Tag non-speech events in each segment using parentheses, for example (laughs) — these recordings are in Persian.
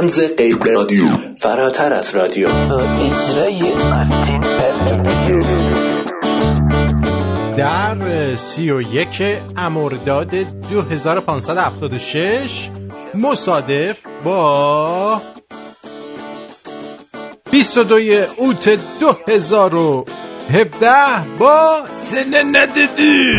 تنز غیر رادیو. فراتر از رادیو. اجرای در سی و یک امرداد 2576 مصادف با 22 اوت 2017 با سن ندیدی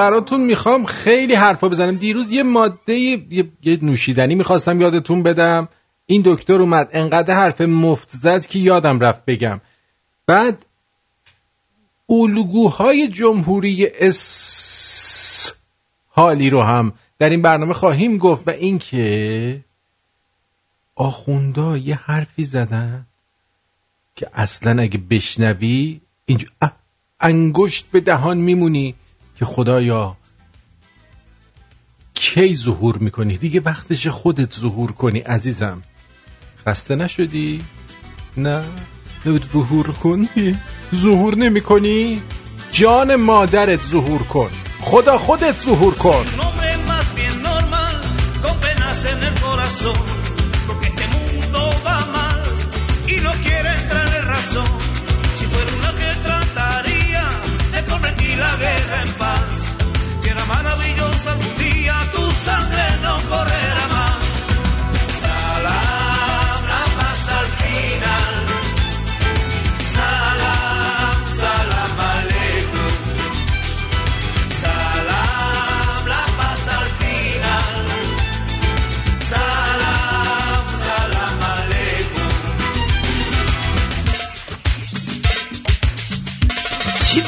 براتون می‌خوام خیلی حرفا بزنم. دیروز یه ماده یه, یه نوشیدنی می‌خواستم یادتون بدم. این دکتر اومد انقدر حرف مفت زد که یادم رفت بگم. بعد الگوهای جمهوری اس حالی رو هم در این برنامه خواهیم گفت و اینکه آخوندا یه حرفی زدن که اصلا اگه بشنوی اینجا انگشت به دهان میمونی. که خدایا کی ظهور می‌کنی دیگه وقتش خودت ظهور کنی عزیزم خسته نشدی؟ نه ظهور کنی؟ ظهور نمی کنی؟ جان مادرت ظهور کن خدا خودت ظهور کن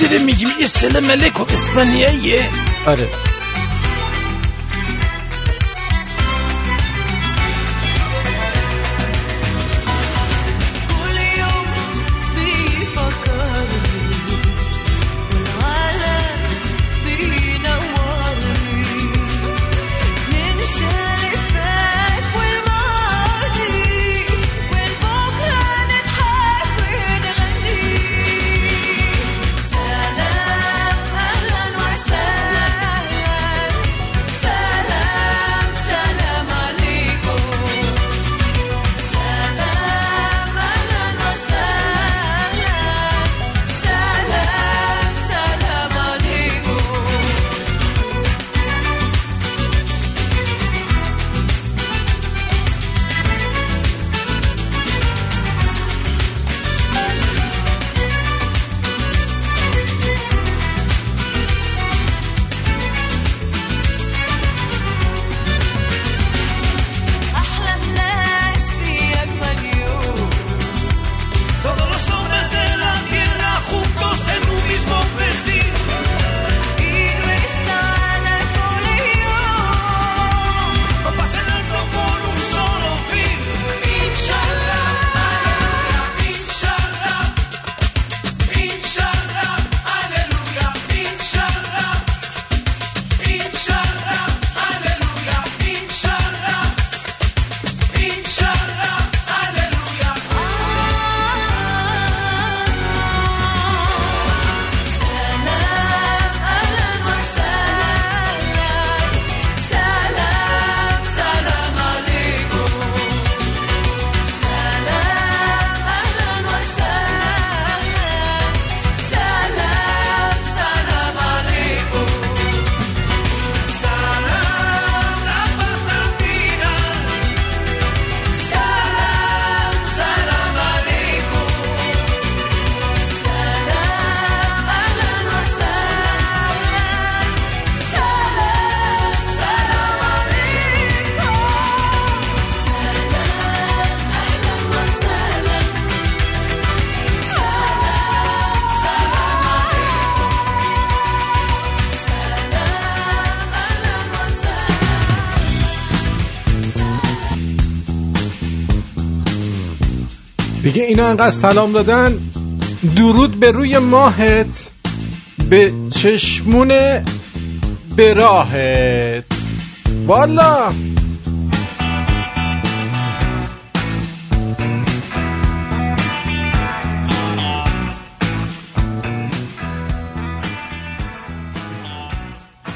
داره میگیم یه سلام علیکم اسپانیاییه آره انقدر سلام دادن درود به روی ماهت به چشمون به راهت. والا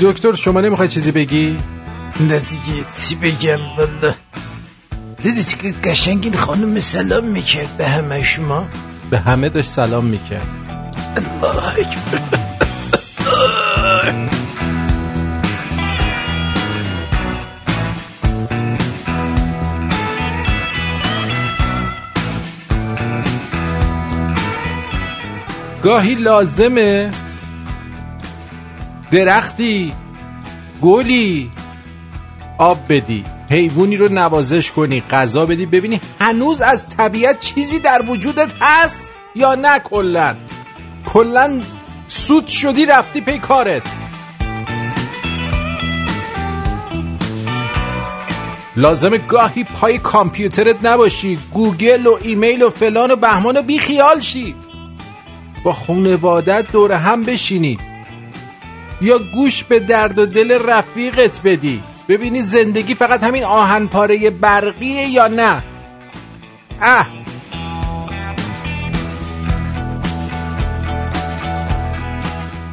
دکتر شما نمی‌خوای چیزی بگی؟ نه دیگه چی بگم؟ والا دیدی که قشنگ این خانم سلام می‌کرد به همه شما؟ به همه داشت سلام می‌کرد. الله اکبر. گاهی لازمه درختی گلی آب بدی. حیوانی رو نوازش کنی غذا بدی ببینی هنوز از طبیعت چیزی در وجودت هست یا نه کلا؟ کلا دود شدی رفتی پی کارت. لازم گاهی پای کامپیوترت نباشی گوگل و ایمیل و فلان و بهمان و بی خیال شی. با خونوادت دور هم بشینید یا گوش به درد و دل رفیقت بدی. ببینی زندگی فقط همین آهن پاره برقیه یا نه؟ اه.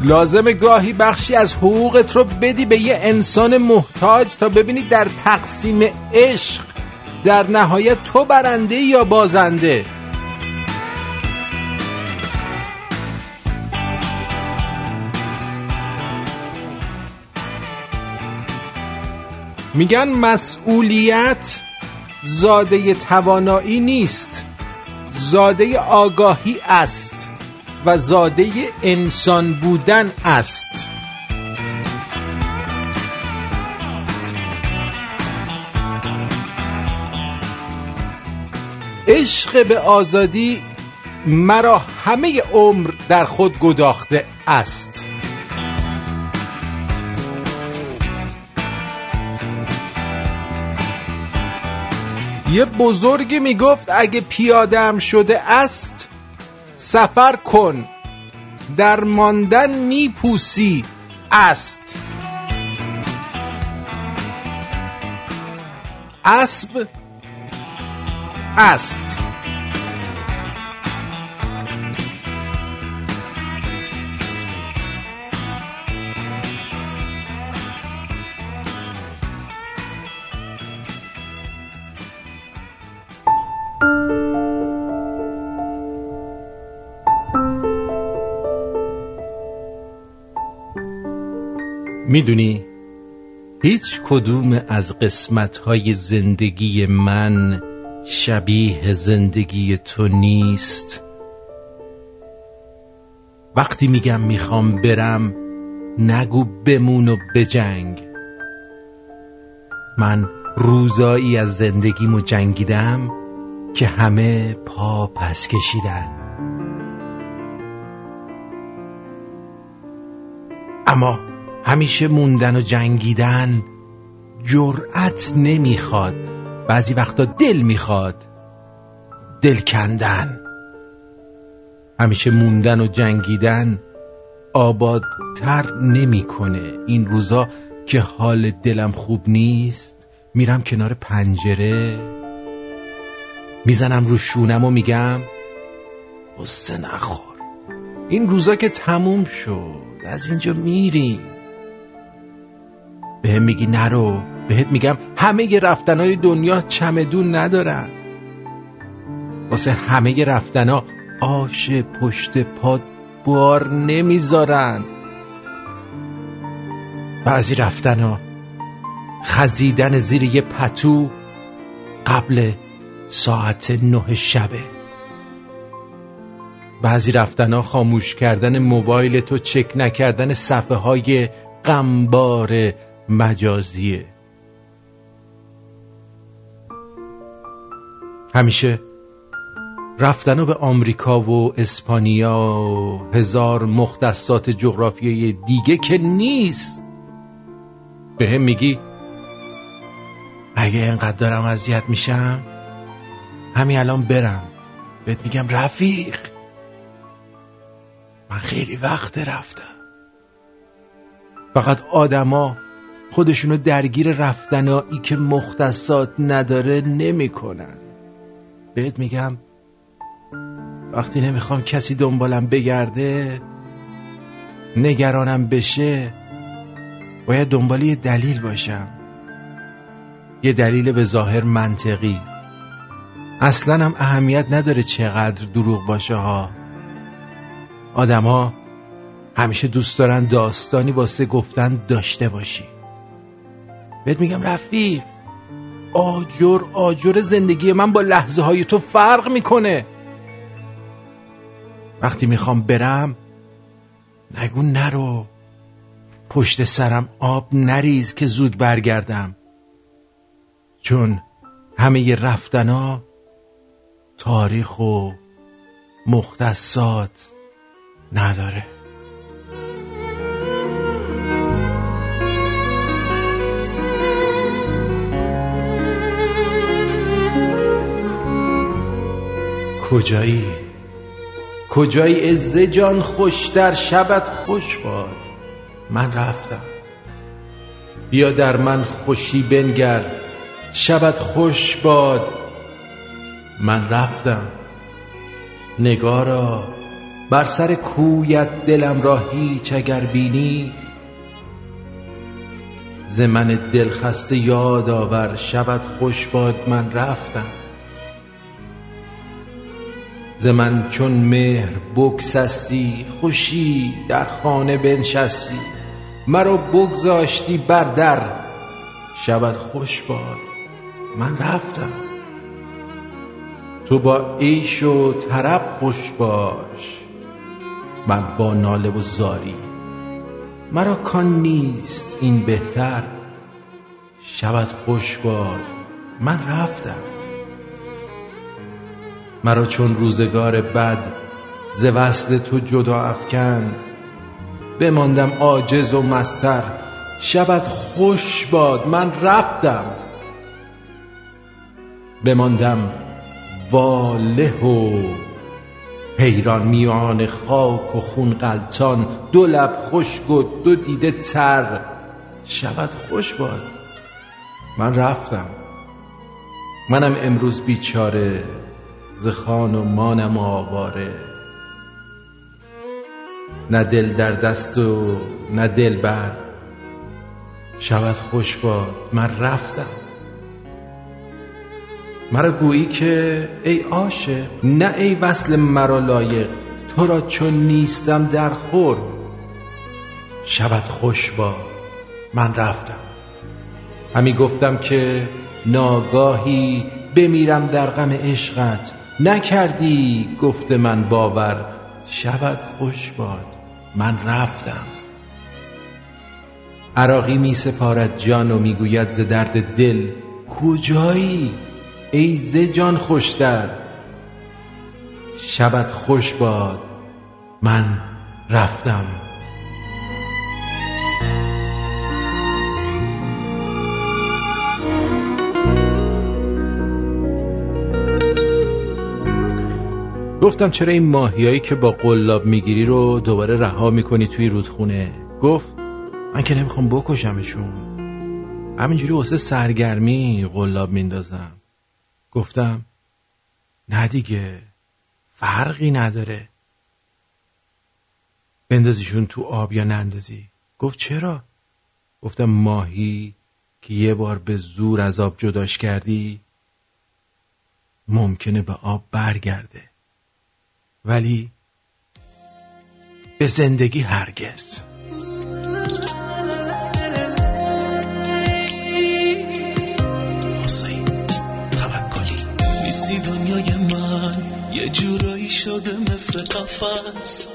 لازم گاهی بخشی از حقوقت رو بدی به یه انسان محتاج تا ببینی در تقسیم عشق در نهایت تو برنده یا بازنده. میگن مسئولیت زاده توانایی نیست زاده آگاهی است و زاده انسان بودن است. عشق به آزادی مرا همه عمر در خود گداخته است. یه بزرگی می‌گفت اگه پیادم شده است سفر کن. در ماندن میپوسی است. اسب است. می‌دونی هیچ کدوم از قسمت های زندگی من شبیه زندگی تو نیست. وقتی میگم می‌خوام برم نگو بمون و بجنگ. من روزایی از زندگیمو جنگیدم که همه پا پس کشیدن. اما همیشه موندن و جنگیدن جرأت نمی‌خواد. بعضی وقتا دل می‌خواد دل کندن. همیشه موندن و جنگیدن آبادتر نمی‌کنه. این روزا که حال دلم خوب نیست میرم کنار پنجره می‌زنم رو شونم و میگم قصه نخور. این روزا که تموم شد از اینجا میریم. به هم میگی نرو. بهت میگم همه رفتنهای دنیا چمدون ندارن. واسه همه رفتنها آش پشت پا بار نمی‌ذارن. بعضی رفتنها خزیدن زیر یه پتو قبل ساعت نه شبه. بعضی رفتنها خاموش کردن موبایل تو چک نکردن صفحه های غمبار مجازیه. همیشه رفتن به آمریکا و اسپانیا و هزار مختصات جغرافیایی دیگه که نیست. به هم میگی اگه اینقدر دارم اذیت میشم همین الان برم. بهت میگم رفیق. من خیلی وقت رفتم. فقط آدما خودشونو درگیر رفتنایی که مختصات نداره نمی‌کنن. بهت میگم وقتی نمی‌خوام کسی دنبالم بگرده نگرانم بشه باید دنبال یه دلیل باشم. یه دلیل به ظاهر منطقی. اصلا هم اهمیت نداره چقدر دروغ باشه ها. آدما همیشه دوست دارن داستانی واسه گفتن داشته باشی. بهت میگم رفیق. آجر آجر زندگی من با لحظه های تو فرق می‌کنه. وقتی می‌خوام برم نگو نرو. پشت سرم آب نریز که زود برگردم. چون همه ی رفتنا تاریخ و مختصات نداره. کجایی؟ کجایی از جان خوش در شبت خوش باد؟ من رفتم. بیا در من خوشی بنگر شبت خوش باد. من رفتم. نگارا بر سر کویت دلم را هیچ اگر بینی ز من دلخسته یاد آور شبت خوش باد. من رفتم. ز من چون مهر بگسستی خوشی در خانه بنشستی. مرا بگذاشتی بر در شبت خوش باد من رفتم. تو با عیش و طرب خوش باش من با ناله و زاری. مرا کان نیست این بهتر شبت خوش باد من رفتم. مرا چون روزگار بد ز وصل تو جدا افکند. بماندم عاجز و مستر شبت خوش باد من رفتم. بماندم واله و حیران میان خاک و خون غلطان دو لب خشک و دو دیده تر. شبت خوش باد من رفتم. منم امروز بیچاره ز مانم آواره. نه دل در دست و نه دل بر. شود خوش باد من رفتم. مرا گویی که ای عاشق نه ای وصل مرا لایق. تو را چون نیستم در خور. شود خوش باد من رفتم. همی گفتم که ناگاهی بمیرم در غم عشقت. نکردی گفت من باور؟ شبت خوش باد من رفتم. عراقی می سپارد جان و می‌گوید ز درد دل کجایی؟ ای ز جان خوشتر. شبت خوش باد من رفتم. گفتم چرا این ماهیایی که با قلاب می‌گیری رو دوباره رها می‌کنی توی رودخونه؟ گفت من که نمی‌خوام بکشمشون. همینجوری واسه سرگرمی قلاب میندازم. گفتم نه دیگه فرقی نداره. بندازیشون تو آب یا نندازی؟ گفت چرا؟ گفتم ماهی که یه بار به زور از آب جداش کردی ممکنه به آب برگرده. ولی به زندگی هرگز. حسین توکلی. نیستی دنیای من یه جورایی شده مثل قفص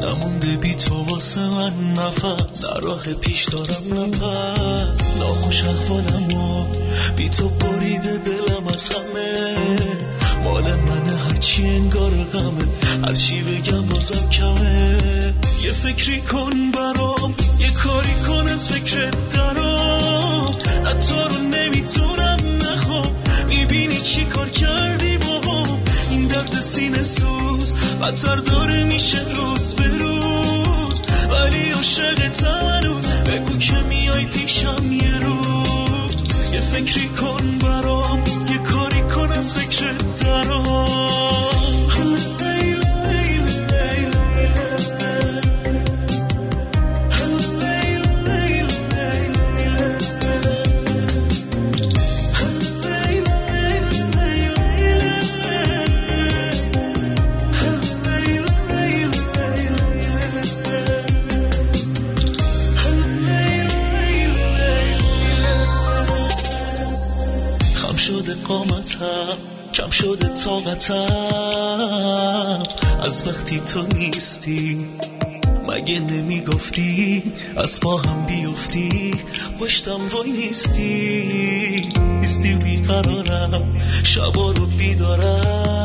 نمونده بی تو واسه من نفس. در راه پیش دارم نفس. ناخوش احوالم و بی تو بریده دلم از همه. مال منه هرچی انگار غمه هرچی بگم بازم کمه. یه فکری کن برام یه کاری کن از فکرت درام. تو رو نمی‌تونم نخوام می‌بینی چی کار کردی با این درد سینه سوز بدتر داره میشه روز به روز. ولی عاشق هنوز بگو که میای پیشم یه روز. یه فکری کن برام یه کاری کن از فکر درام. طاقتم از وقتی تو نیستی مگه نمی‌گفتی؟ از پا هم بیفتی پشتم وای نیستی. نیستی بیقرارم شبا رو بیدارم.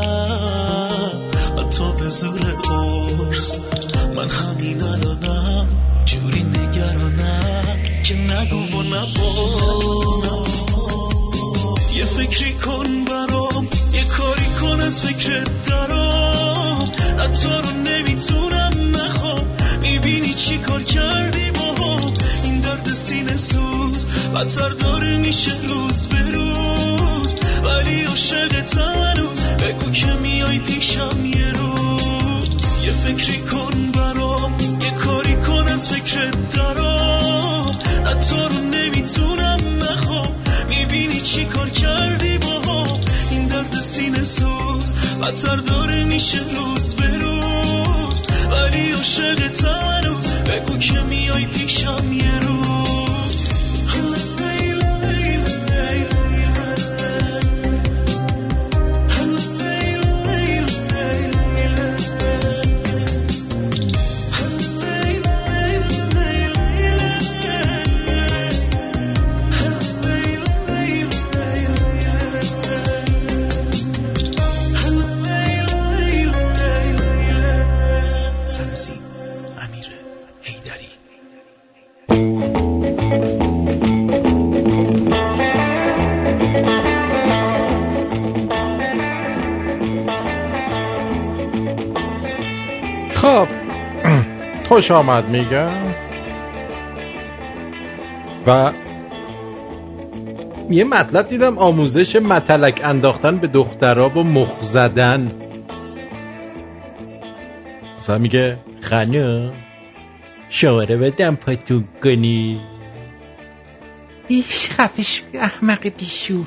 حتی به زور قرص من همین الانم. جوری نگرانم که نگو و نبا یه فکری کن کاری کن از فکر درام تو رو نمی‌تونم نخوام. می‌بینی چی کار کردی با این درد سینه سوز. بدتر داره میشه روز به روز. ولی عاشق هنوز بگو که میای پیشم یه روز. یه فکری کن برام. یه کاری کن از فکر درام تو رو نمی‌تونم نخوام. می‌بینی چی کار کردی سینه سوز. بدتر داره میشه روز به روز. ولی عاشق هنوز بگو که میای پیشم یه روز. خوش آمد میگم. و یه مطلب دیدم آموزش متلک انداختن به دخترها و مخ زدن. مثلا میگه خانم شواره بدم پاتون کنی. ایش خفش احمق بیشور.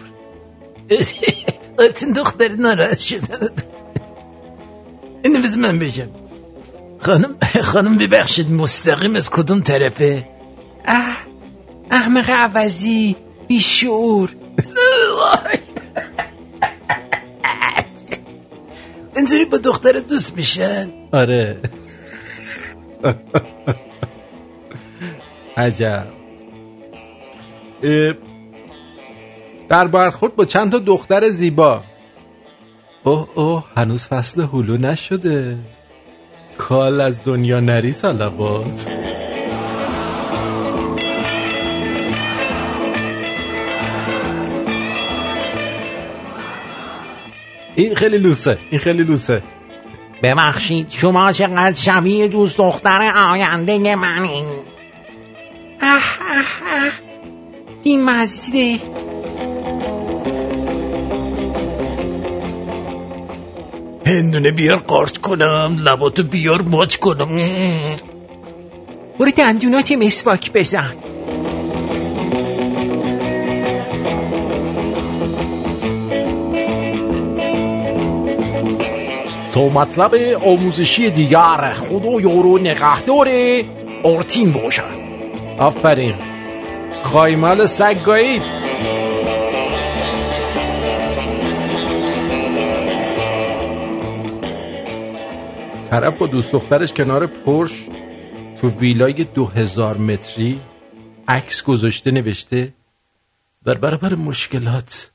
(laughs) البته دختر ناراحت شدن. اینو بذار من بگم خانم (laughs) خانم ببخشید مستقیم از کدوم طرفه؟ اه احمق عوضی بیشور (laughs) اینطوری با دختر دوست میشن؟ آره. عجب. در برخورد با چند تا دختر زیبا. اوه اوه هنوز فصل هلو نشده. کال از دنیا نری سلوات این خیلی لوسه این خیلی لوسه. ببخشید شما چقدر شبیه دوست دختر آینده منین. اه اه اه این مزیده هندونه بیار قارت کنم لباتو بیار ماچ کنم برو دندونات مسواک بزن تا مطلب آموزشی دیگر خدا یارو نگهدار آرتین باشد آفرین خایمال سگ گایید طرف با دوست دخترش کنار پرش تو ویلای دو هزار متری عکس گذاشته نوشته در برابر مشکلات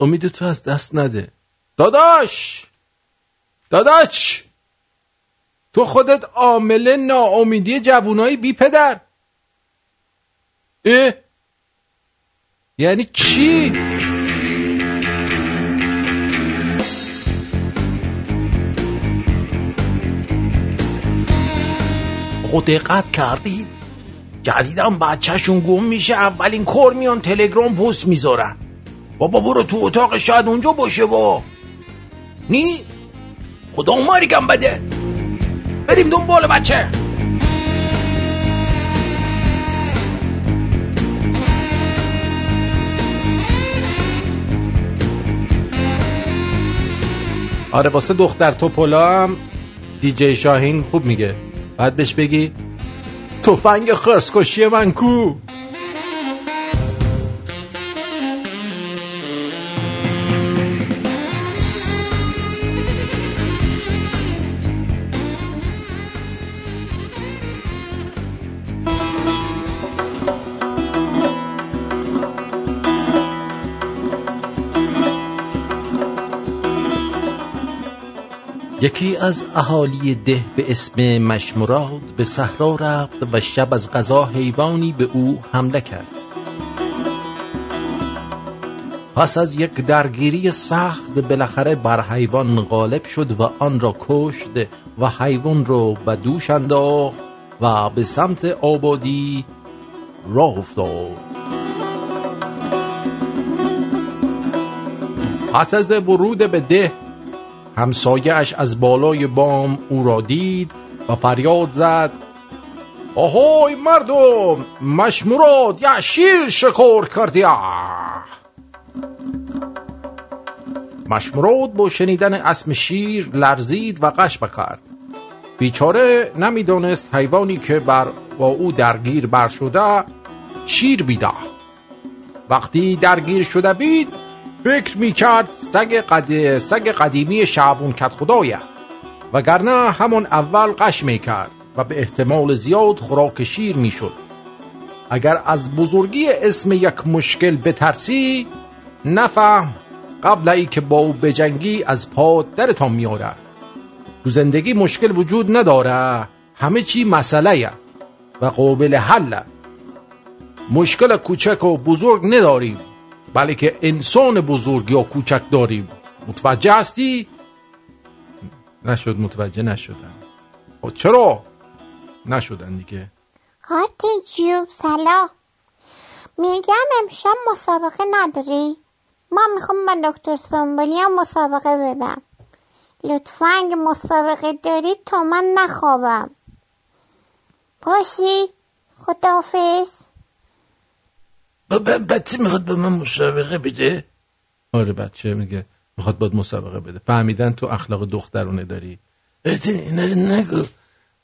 امید تو از دست نده. داداش! داداش! تو خودت عامل ناامیدی جوونای بی پدر. اه؟ یعنی چی؟ آقا دقت کردید؟ جدیدم بچهشون گم میشه اولین کار میان تلگرام پست می‌ذارن. بابا برو تو اتاق شاید اونجا باشه با. نی؟ خدا مارگم بده. بریم دنبال بچه. آره واسه دختر توپولا هم دیجی شاهین خوب میگه. بعد بهش بگی تفنگ خرسکشی من کو؟ یکی از اهالی ده به اسم مشمراد به صحرا رفت و شب از غذا حیوانی به او حمله کرد. پس از یک درگیری سخت بالاخره بر حیوان غالب شد و آن را کشت و حیوان را به دوش انداخت و به سمت آبادی راه افتاد. پس از ورود به ده همسایهاش از بالای بام او را دید و فریاد زد آهای مردم مشمورات یا شیر شکار کردی مشمورات با شنیدن اسم شیر لرزید و قش بکرد. بیچاره نمی‌دانست حیوانی که بر با او درگیر بر شده شیر بیده وقتی درگیر شده بید فکر می‌کرد سگ, قد... سگ قدیمی شعبون کت خدایه. وگرنه همون اول قش می‌کرد و به احتمال زیاد خوراک شیر می‌شد. اگر از بزرگی اسم یک مشکل بترسی نفهم قبل ای که با او بجنگی از پا درتان میاره تو زندگی مشکل وجود نداره همه چی مسئله و قابل حل مشکل کوچک و بزرگ نداریم. بلکه انسان بزرگ یا کوچک داریم. متوجه هستی؟ نشد متوجه نشدن خب چرا؟ نشدن دیگه. هاتی جو سلام. میگم امشب مسابقه نداری؟ ما می‌خوام با دکتر سنبولی هم مسابقه بدم. لطفا اگه مسابقه دارید تا من نخوابم. باشی خداحافظ. بچه می‌خواد به من مسابقه بده. آره بچه میگه می‌خواد باید مسابقه بده. فهمیدن تو اخلاق دخترونه داری. رو نگو.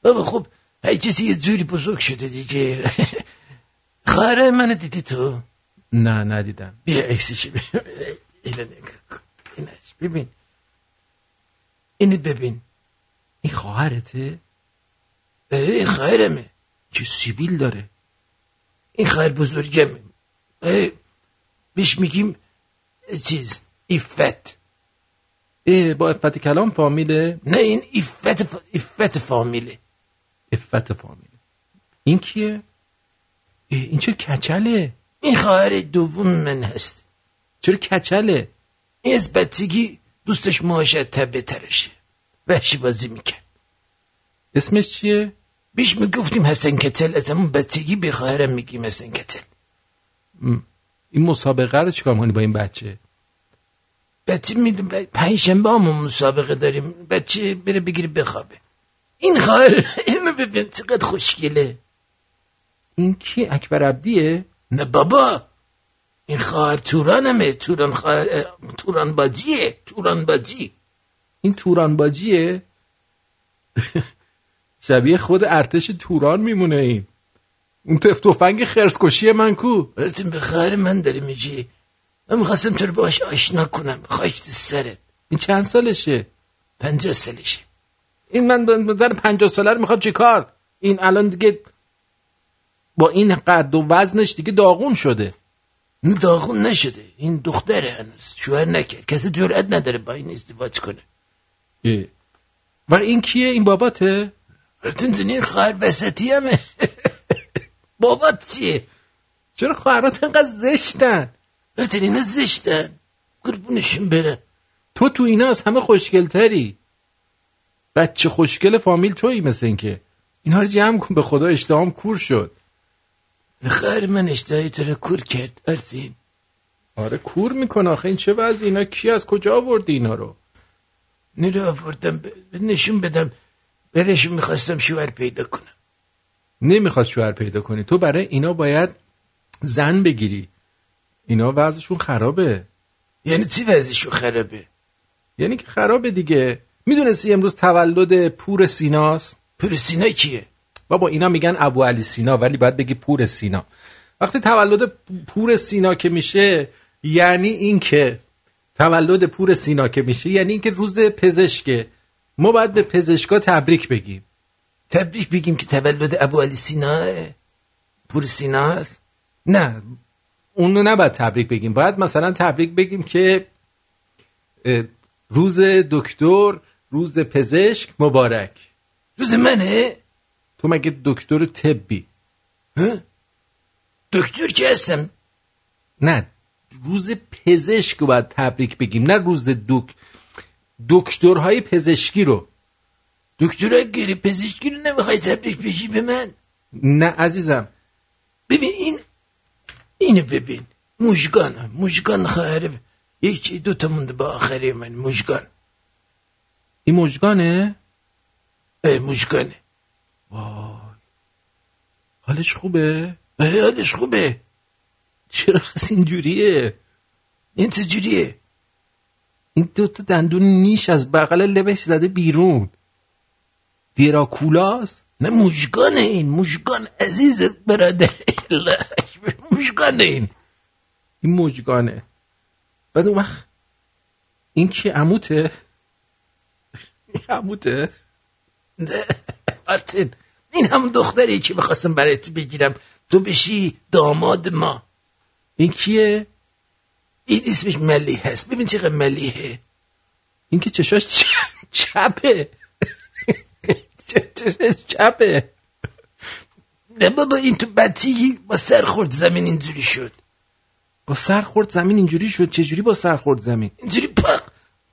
بابا خب هی کسی یه جوری بزرگ شده دیگه. (laughs) خواهره منو دیدی تو؟ نه ندیدم. بیا عکسش ببین. اینو نگاه کن. اینش ببین. اینو ببین. این خواهرته؟ این خواهرمه. چه سیبیل داره؟ این خواهر بزرگمه. بیش میگیم چیز ایفت. با افت کلام فامیله نه این ایفت ف... ایفت فامیله افت فامیله این کیه؟ این چرا کچله؟ این خواهر دوم من هست. چرا کچله؟ این از بچگی دوستش تبه ترشه. وحشی بازی می‌کرد. اسمش چیه؟ بیش می‌گفتیم حسن کتل از همون بچگی به خواهرم میگیم حسن کتل این مسابقه رو چیکار می‌کنی با این بچه؟ بچه میدون پنج شنبه همون مسابقه داریم. بچه بره بگیری بخوابه. این خواهر (laughs) اینو ببین چقدر خوشگله. این کی؟ اکبر عبدیه؟ نه بابا. این خواهر تورانمه. توران خواهر توران باجیه توران باجی این توران باجیه (laughs) شبیه خود ارتش توران میمونه این. اون تف تفنگ خرسکشی من کو؟ براتون به خواهر من داری میگی. من می‌خواستم تو رو باش آشنا کنم. خواهش تو سرت. این چند سالشه؟ پنجاه سالشه. این من بزن پنجاه ساله رو می‌خوام چی کار این الان دیگه با این قد و وزنش دیگه داغون شده. نه داغون نشده. این دختره هنوز. شوهر نکرد. کسی جرأت نداره با این ازدواج کنه. اه. و این کیه؟ این باباته؟ براتون زنی خواهر وسطی همه. (laughs) بابات چیه چرا خواهرات انقدر زشتن؟ براتون اینا زشتن. قربونشون برن تو تو اینا از همه خوشگلتری. بچه خوشگل فامیل تویی مثل این که اینا رو جمع کن به خدا اشتهام کور شد. خواهر من اشتهای تو رو کور کرد آرتین آره کور می‌کنه آخه. این چه وضع اینا کی از کجا آوردی اینا رو؟ نرو آوردم ب- نشون بدم. برشون می‌خواستم شوهر پیدا کنم. نمی‌خواد شوهر پیدا کنی. تو برای اینا باید زن بگیری. اینا وضعشون خرابه. یعنی چی وضعشون خرابه؟ یعنی که خرابه دیگه. می‌دونستی امروز تولد پور سیناست؟ پور سینا کیه؟ بابا اینا میگن ابو علی سینا ولی باید بگی پور سینا. وقتی تولد پور سینا که میشه یعنی این که تولد پور سینا که میشه یعنی اینکه روز پزشکه. ما باید به پزشکا تبریک بگیم. تبریک بگیم که تولد ابو علی سینا پور سیناست نه اونو نباید تبریک بگیم. باید مثلا تبریک بگیم که روز دکتر روز پزشک مبارک. روز منه؟ تو مگه دکتر طبی؟ دکتر که هستم؟ نه روز پزشک رو باید تبریک بگیم نه روز دک دکترهای پزشکی رو. دکترها گری پزشکی رو نمی‌خوای تبریک بگی به من؟ نه عزیزم. ببین این اینو ببین. مشگان مشگان خواهر یکی دو تا مونده با آخری من مشگان این مجگانه اه مشگانه حالش خوبه؟ اه حالش خوبه. چرا اینجوریه این چجوریه این دو تا دندون نیش از بغل لبش زده بیرون. دیراکولاس؟ نه مشگانه این مشگان عزیز برادر. مشگانه این. این مجگانه بعد اون وقت این کی عموته؟ عموته؟ آرتین این همون دختری که بخواستم برای تو بگیرم. تو بشی داماد ما. این کیه؟ این اسمش ملیح هست. ببین چقدر ملیحه. این که چشاش چپه. چپه؟ نه بابا این تو بچگی با سر خورد زمین اینجوری شد. با سر خورد زمین اینجوری شد؟ چجوری با سر خورد زمین؟ اینجوری پق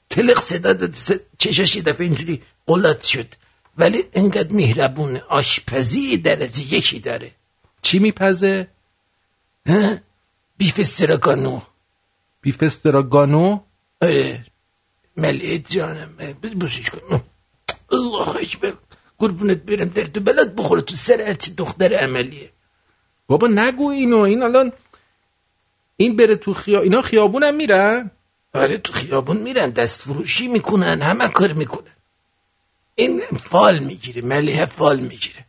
تلق صدا داد چشاش یه دفعه اینجوری قلات شد. ولی انقدر مهربونه آشپزی درجه یکی داره. چی میپزه؟ بیف استراگانو بیف استراگانو آره. ملیت جانم. بوسش کن. الله اکبر. قربونت برم درد و بلد بخوره تو سر هرچی دختر عملیه. بابا نگو اینو این الان این بره تو خیا اینا خیابونم میرن؟ آره تو خیابون میرن دست فروشی می‌کنن همه کار می‌کنن. این فال می‌گیره ملیه فال می‌گیره.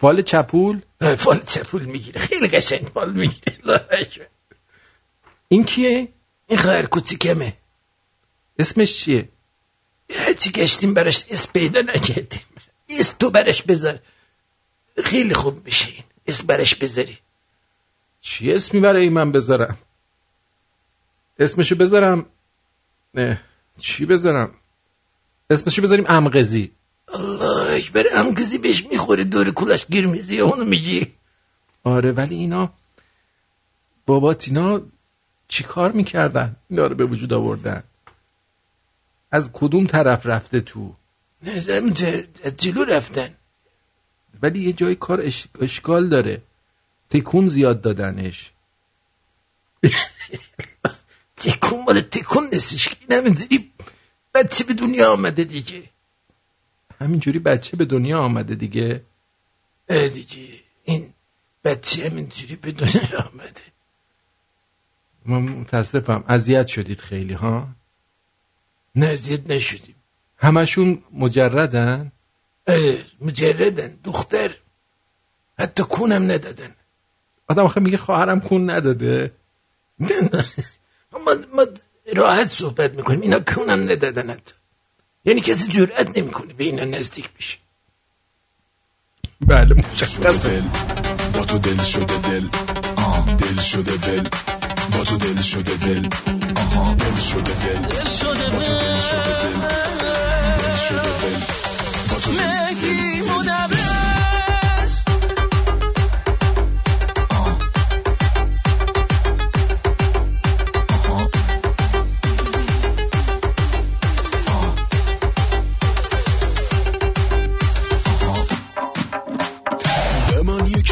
فال چپول؟ فال چپول می‌گیره خیلی قشنگ فال می‌گیره. این کیه؟ این خواهر کوچیکمه. اسمش چیه؟ هرچی گشتیم براش اسم پیدا نکردیم. اسم تو براش بذار. خیلی خوب میشه این. اسم براش بذاری. چی اسمی برای من بذارم؟ اسمشو بذارم. نه چی بذارم؟ اسمشو بذاریم امقزی الله اکبر کسی بهش می‌خوره دور کولش گیر میزی اونو میگی. آره ولی اینا بابات اینا چی کار می‌کردن؟ اینا رو به وجود آوردن. از کدوم طرف رفته تو؟ از جلو رفتن. ولی یه جای کار اش... اشکال داره. تکون زیاد دادنش. (laughs) تکون مال تکون نیستش که این همینجوری بچه به دنیا آمده دیگه. همینجوری بچه به دنیا آمده دیگه. اه دیگه. این بچه همینجوری به دنیا آمده. من متاسفم. اذیت شدید خیلی ها؟ نه زیاد نشدیم. همشون مجردن؟ مجردن دختر. حتی کونم ندادن. آدم آخه میگه خواهرم کون نداده. نه نه. ما, ما راحت صحبت می‌کنیم. اینا کونم ندادن حتی. یعنی کسی جرأت نمی‌کنه به اینا نزدیک بشه. بله دل با تو دل شده دل. آه دل شده ول با تو دل شده دل. آها دل شده دل. دل شده با تو دل. شده ول با تو.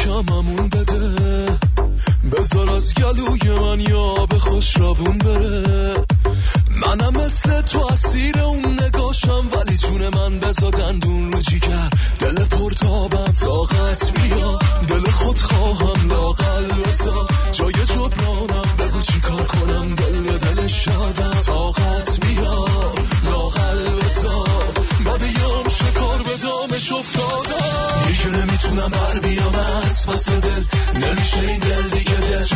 کممون بده بذار از گلوی من یا به خوش رابون بره منم مثل تو اسیر اون من بزا دندون رو جیگر. دل پرتابم طاقت بیا. دل خود خواهم لاغل بسا جای جبرانم بگو چی کار کنم. دل به دل شادم طاقت بیا. لاغل بسا بعد یام شکار به دامش افتادم. دیگه نمی‌تونم بر بیام. از پس دل نمیشه این دل دیگه دلش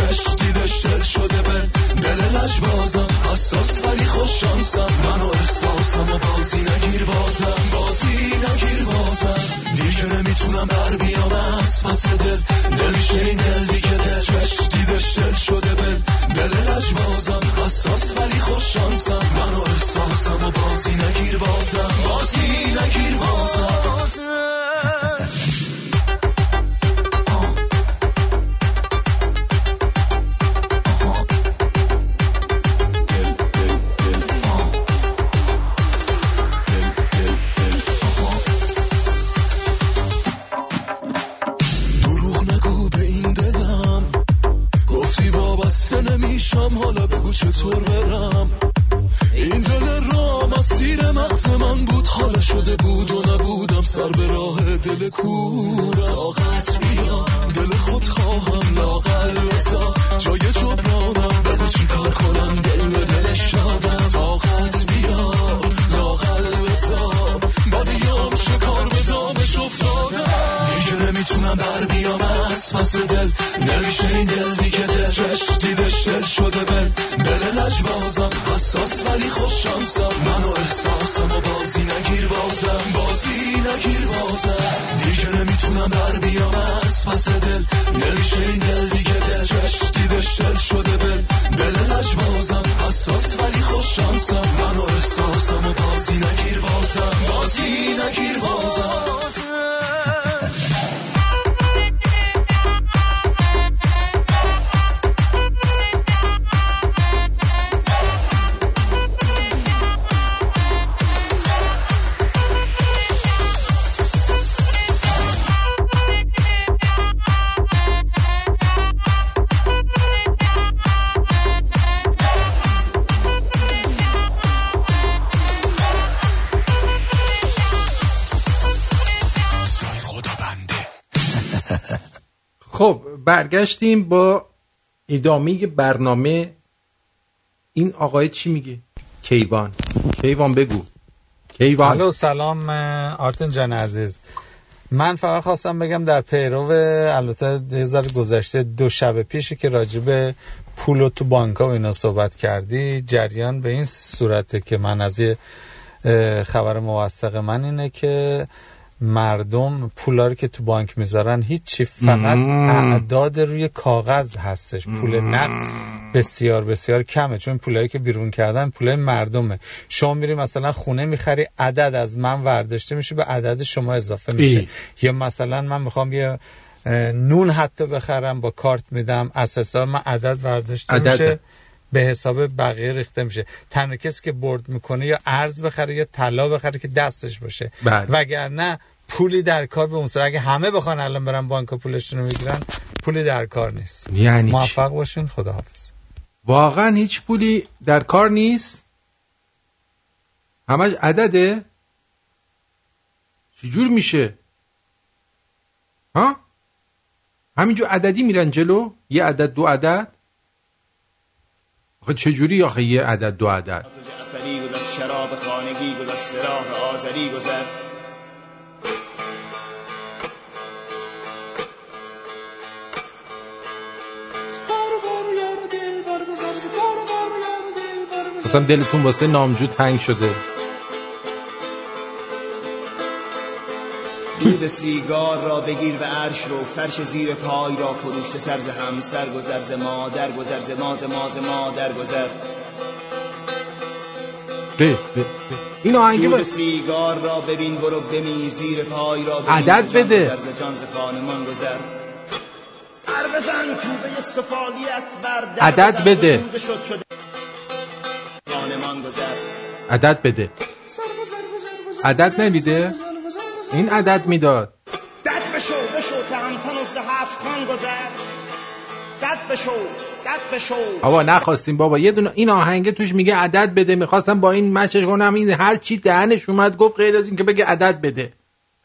برگشتیم با ادامه برنامه این آقای چی میگه؟ کیوان. کیوان بگو. کیوان. سلام آرتن جان عزیز. من فقط خواستم بگم در پیرو البته یه گذشته دو شب پیشی که راجع به پول و تو بانک و اینا صحبت کردی جریان به این صورته که من از یه خبر موثق من اینه که مردم پولا رو که تو بانک می‌ذارن هیچی فقط اعداد روی کاغذ هستش. پول نقد بسیار بسیار کمه چون پولایی که بیرون کردن پولای مردمه. شما میری مثلا خونه می‌خری عدد از من ورداشته میشه به عدد شما اضافه میشه. ای. یا مثلا من می‌خوام یه نون حتی بخرم با کارت میدم از حساب من عدد ورداشته. میشه. به حساب بقیه ریخته میشه. تنها کسی که برد می‌کنه یا ارز بخره یا طلا بخره که دستش باشه. بله. وگرنه پولی در کار به اون صورت اگه همه بخوان الان برن بانک پولشون رو بگیرن پولی در کار نیست. یعنی چی؟ موفق باشین خداحافظ. واقعا هیچ پولی در کار نیست؟ همش عدده؟ چجور میشه؟ ها؟ همینجور عددی میرن جلو؟ یه عدد دو عدد؟ آخه چجوری آخه یه عدد دو عدد؟ گذر شراب خانگی گذر سراح آذری گذر دلتون واسه نامجو تنگ شده. دود سیگار را بگیر و عرش رو فرش زیر پای را فروشته سرز هم سر گذر ز مادر گذر ز ماز ماز مادر گذر. به به. این آهنگه با... سیگار را ببین برو بمیر زیر پای را ببین عدد بده. گذر ز جان ز خانمان گذر. هر بزن کوبه سفالیت بر عدد بده. گشوده شد شده. خانمان گذر. عدد بده. عدد نمیده؟ این عدد می‌داد. دد بشو بشو تهمتن و زهف کن گذر دد بشو دد بشو. بابا نخواستیم بابا. یه دونه این آهنگه توش میگه عدد بده. می‌خواستم با این مچش کنم. این هر چی دهنش اومد گفت غیر از این که بگه عدد بده.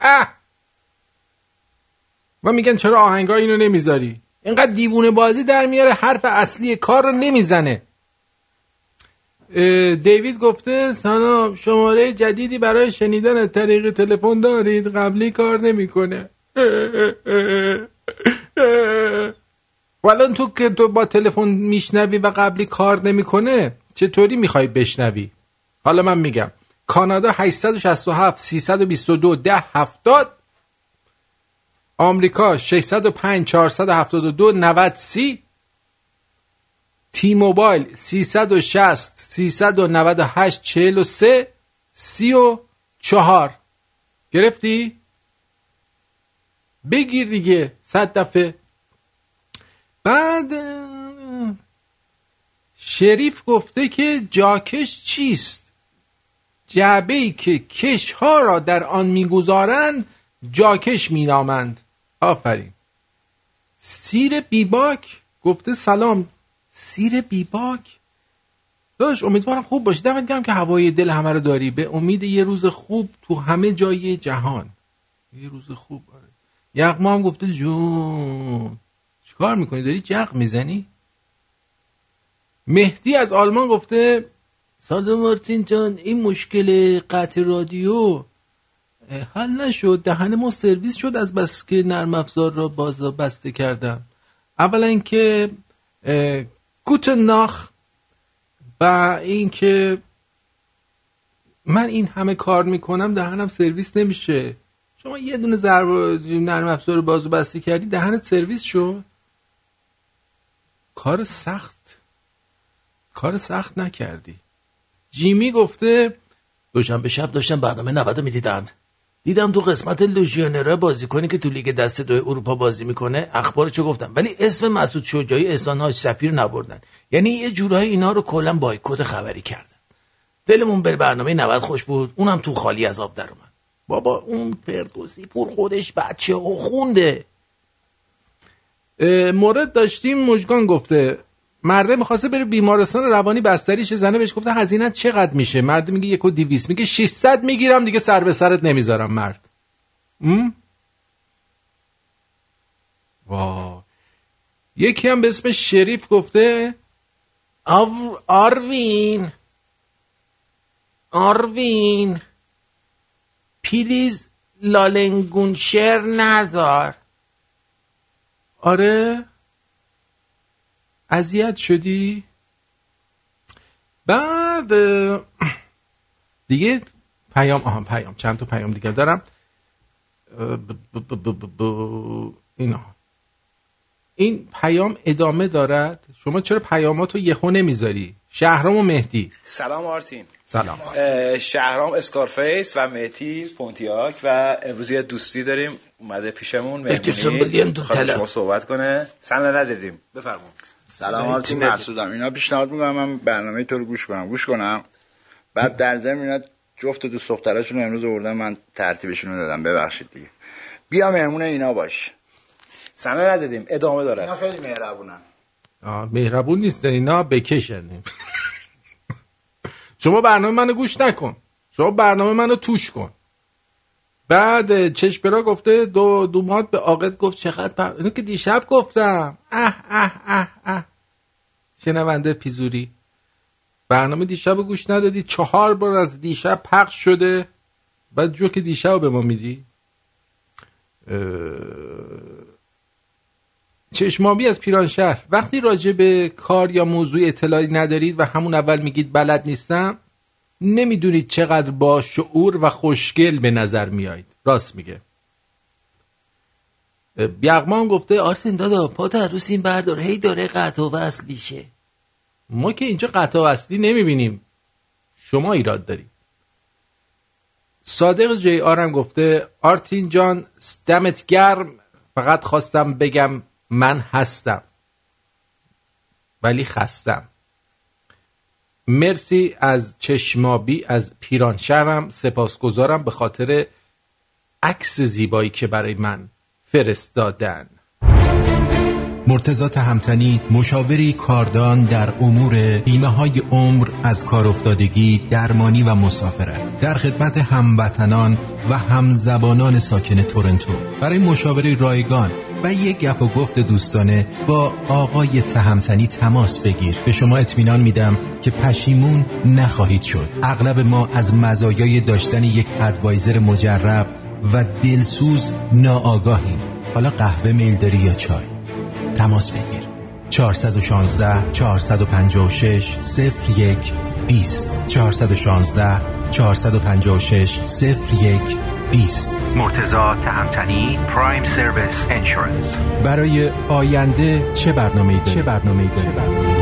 اه! و میگن چرا آهنگا اینو نمی‌ذاری؟ اینقدر دیوونه بازی در میاره حرف اصلی کار رو نمی‌زنه. دیوید گفته سلام شماره جدیدی برای شنیدن از طریق تلفن دارید؟ قبلی کار نمی‌کنه. (laughs) الان تو که تو با تلفن میشنوی و قبلی کار نمی‌کنه چطوری می‌خوای بشنوی؟ حالا من میگم. کانادا 867 322 10 70 آمریکا 605 472 90 30 تی موبایل 360 398 43 34 گرفتی؟ بگیر دیگه صد دفعه. بعد شریف گفته که جاکش چیست؟ جعبه ای که کش ها را در آن می‌گذارند جاکش مینامند. آفرین. سیر بیباک گفته سلام. سیر بیباک. داداش امیدوارم خوب باشی. دمت گرم که هوای دل همه رو داری. به امید یه روز خوب تو همه جای جهان. یه روز خوب آره. یغما هم گفته جون چیکار می‌کنی؟ داری جق می‌زنی؟ مهدی از آلمان گفته سازا مارتین جان این مشکل قطع رادیو حل نشد. دهن ما سرویس شد از بس که نرم افزار را باز بسته کردم اولا اه، گوتن ناخ و اینکه من این همه کار می‌کنم دهنم سرویس نمیشه. شما یه دونه ضرب نرم افزار رو باز و بسته کردی دهنت سرویس شد؟ کار سخت. کار سخت نکردی. جیمی گفته دوشنبه شب داشتم برنامه 90 رو می‌دیدم دیدم تو قسمت لوژیونرا بازیکنی که تو لیگ دست دو اروپا بازی می‌کنه. اخبارشو گفتم. ولی اسم مسعود شجاعی احسان حاج سفیر نبردن. یعنی یه جورایی اینا رو کلا بایکوت خبری کردن. دلمون به برنامه 90 خوش بود. اونم تو خالی از آب در اومد. بابا اون فردوسی پور خودش بچه و خونده. مورد داشتیم مژگان گفته. مرده می‌خواسته بره بیمارستان روانی بستریش زنه بهش گفته هزینه چقدر میشه؟ مرد میگه یک و دیویس میگه 600 می‌گیرم. دیگه سر به سرت نمی‌ذارم مرد؟ وا یکی هم به اسم شریف گفته. آروین. آروین. پلیز لالنگونشر نزار آره؟ اذیت شدی؟ بعد دیگه پیام آها پیام چند تا پیام دیگه دارم. اینا. این پیام ادامه دارد؟ شما چرا پیاماتو یهو نمی‌ذاری؟ شهرام و مهدی. سلام آرتین. سلام. شهرام اسکارفیس و مهتی پونتیاک و امروز یه دوستی داریم. اومده پیشمون مهمونی. طلا. شما صحبت کنه. سن ندیدیم. بفرمون سلام آرتین محسودم اینا پیشنهاد می‌کنم من برنامه تو رو گوش کنم. گوش کنم. بعد در ضمن اینا جفت دوست دختراشون رو امروز آوردن من ترتیبشون رو دادم. ببخشید دیگه. بیا مهمون اینا باش. سن ندیدیم ادامه اینا دارد خیلی مهربونن. آه، مهربون نیست اینا بکشن. شما برنامه منو گوش نکن. شما برنامه منو توش کن. بعد چشپرا گفته دو دومات به عاقد گفت چقدر پر... اینو که دیشب گفتم. اه اه اه اه. شنونده پیزوری. برنامه دیشب گوش ندادی چهار بار از دیشب پخش شده. بعد جو که دیشب به ما میدی. چشمابی از پیرانشهر وقتی راجع به کار یا موضوع اطلاعی ندارید و همون اول میگید بلد نیستم نمی‌دونید چقدر با شعور و خوشگل به نظر میایید راست میگه. یغمان گفته آرتین دادا پا در روز این بردار هی داره قطع و وصل میشه. ما که اینجا قطع و اصلی نمی‌بینیم. شما ایراد دارید. صادق جی آرم گفته آرتین جان دمت گرم. فقط خواستم بگم من هستم. ولی خستم. مرسی از چشمابی از پیرانشهرم سپاسگزارم به خاطر عکس زیبایی که برای من فرستادن. مرتزا همتنی مشاوری کاردان در امور بیمه های عمر از کار افتادگی درمانی و مسافرت. در خدمت هموطنان و همزبانان ساکن تورنتو. برای مشاوره رایگان و یک گپ و گفت دوستانه با آقای تهمتنی تماس بگیر. به شما اطمینان میدم که پشیمون نخواهید شد. اغلب ما از مزایای داشتن یک ادوایزر مجرب و دلسوز ناآگاهیم حالا قهوه میل داری یا چای؟ تماس بگیر. 416 456 01 20 416 456 01 20 مرتزا تهمتنی پرایم سرویس انشورنس برای آینده چه برنامه داری؟ چه برنامه داری؟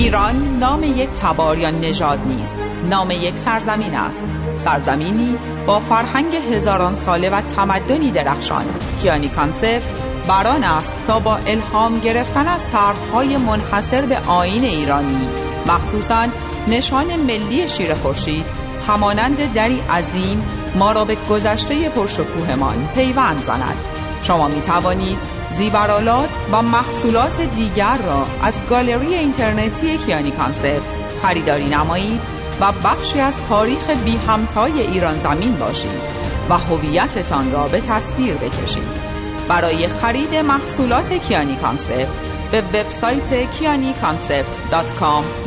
ایران نام یک تبار یا نژاد نیست. نام یک سرزمین است. سرزمینی با فرهنگ هزاران ساله و تمدنی درخشان. کیانی Concept بر آن است تا با الهام گرفتن از طرحهای منحصر به آیین ایرانی. مخصوصا نشان ملی شیر خورشید همانند دری عظیم ما را به گذشته پرشکوهمان پیوند زند. شما می توانید زیورالات و محصولات دیگر را از گالری اینترنتی کیانی Concept خریداری نمایید و بخشی از تاریخ بی همتای ایران زمین باشید و هویتتان را به تصویر بکشید. برای خرید محصولات کیانی Concept به وبسایت کیانی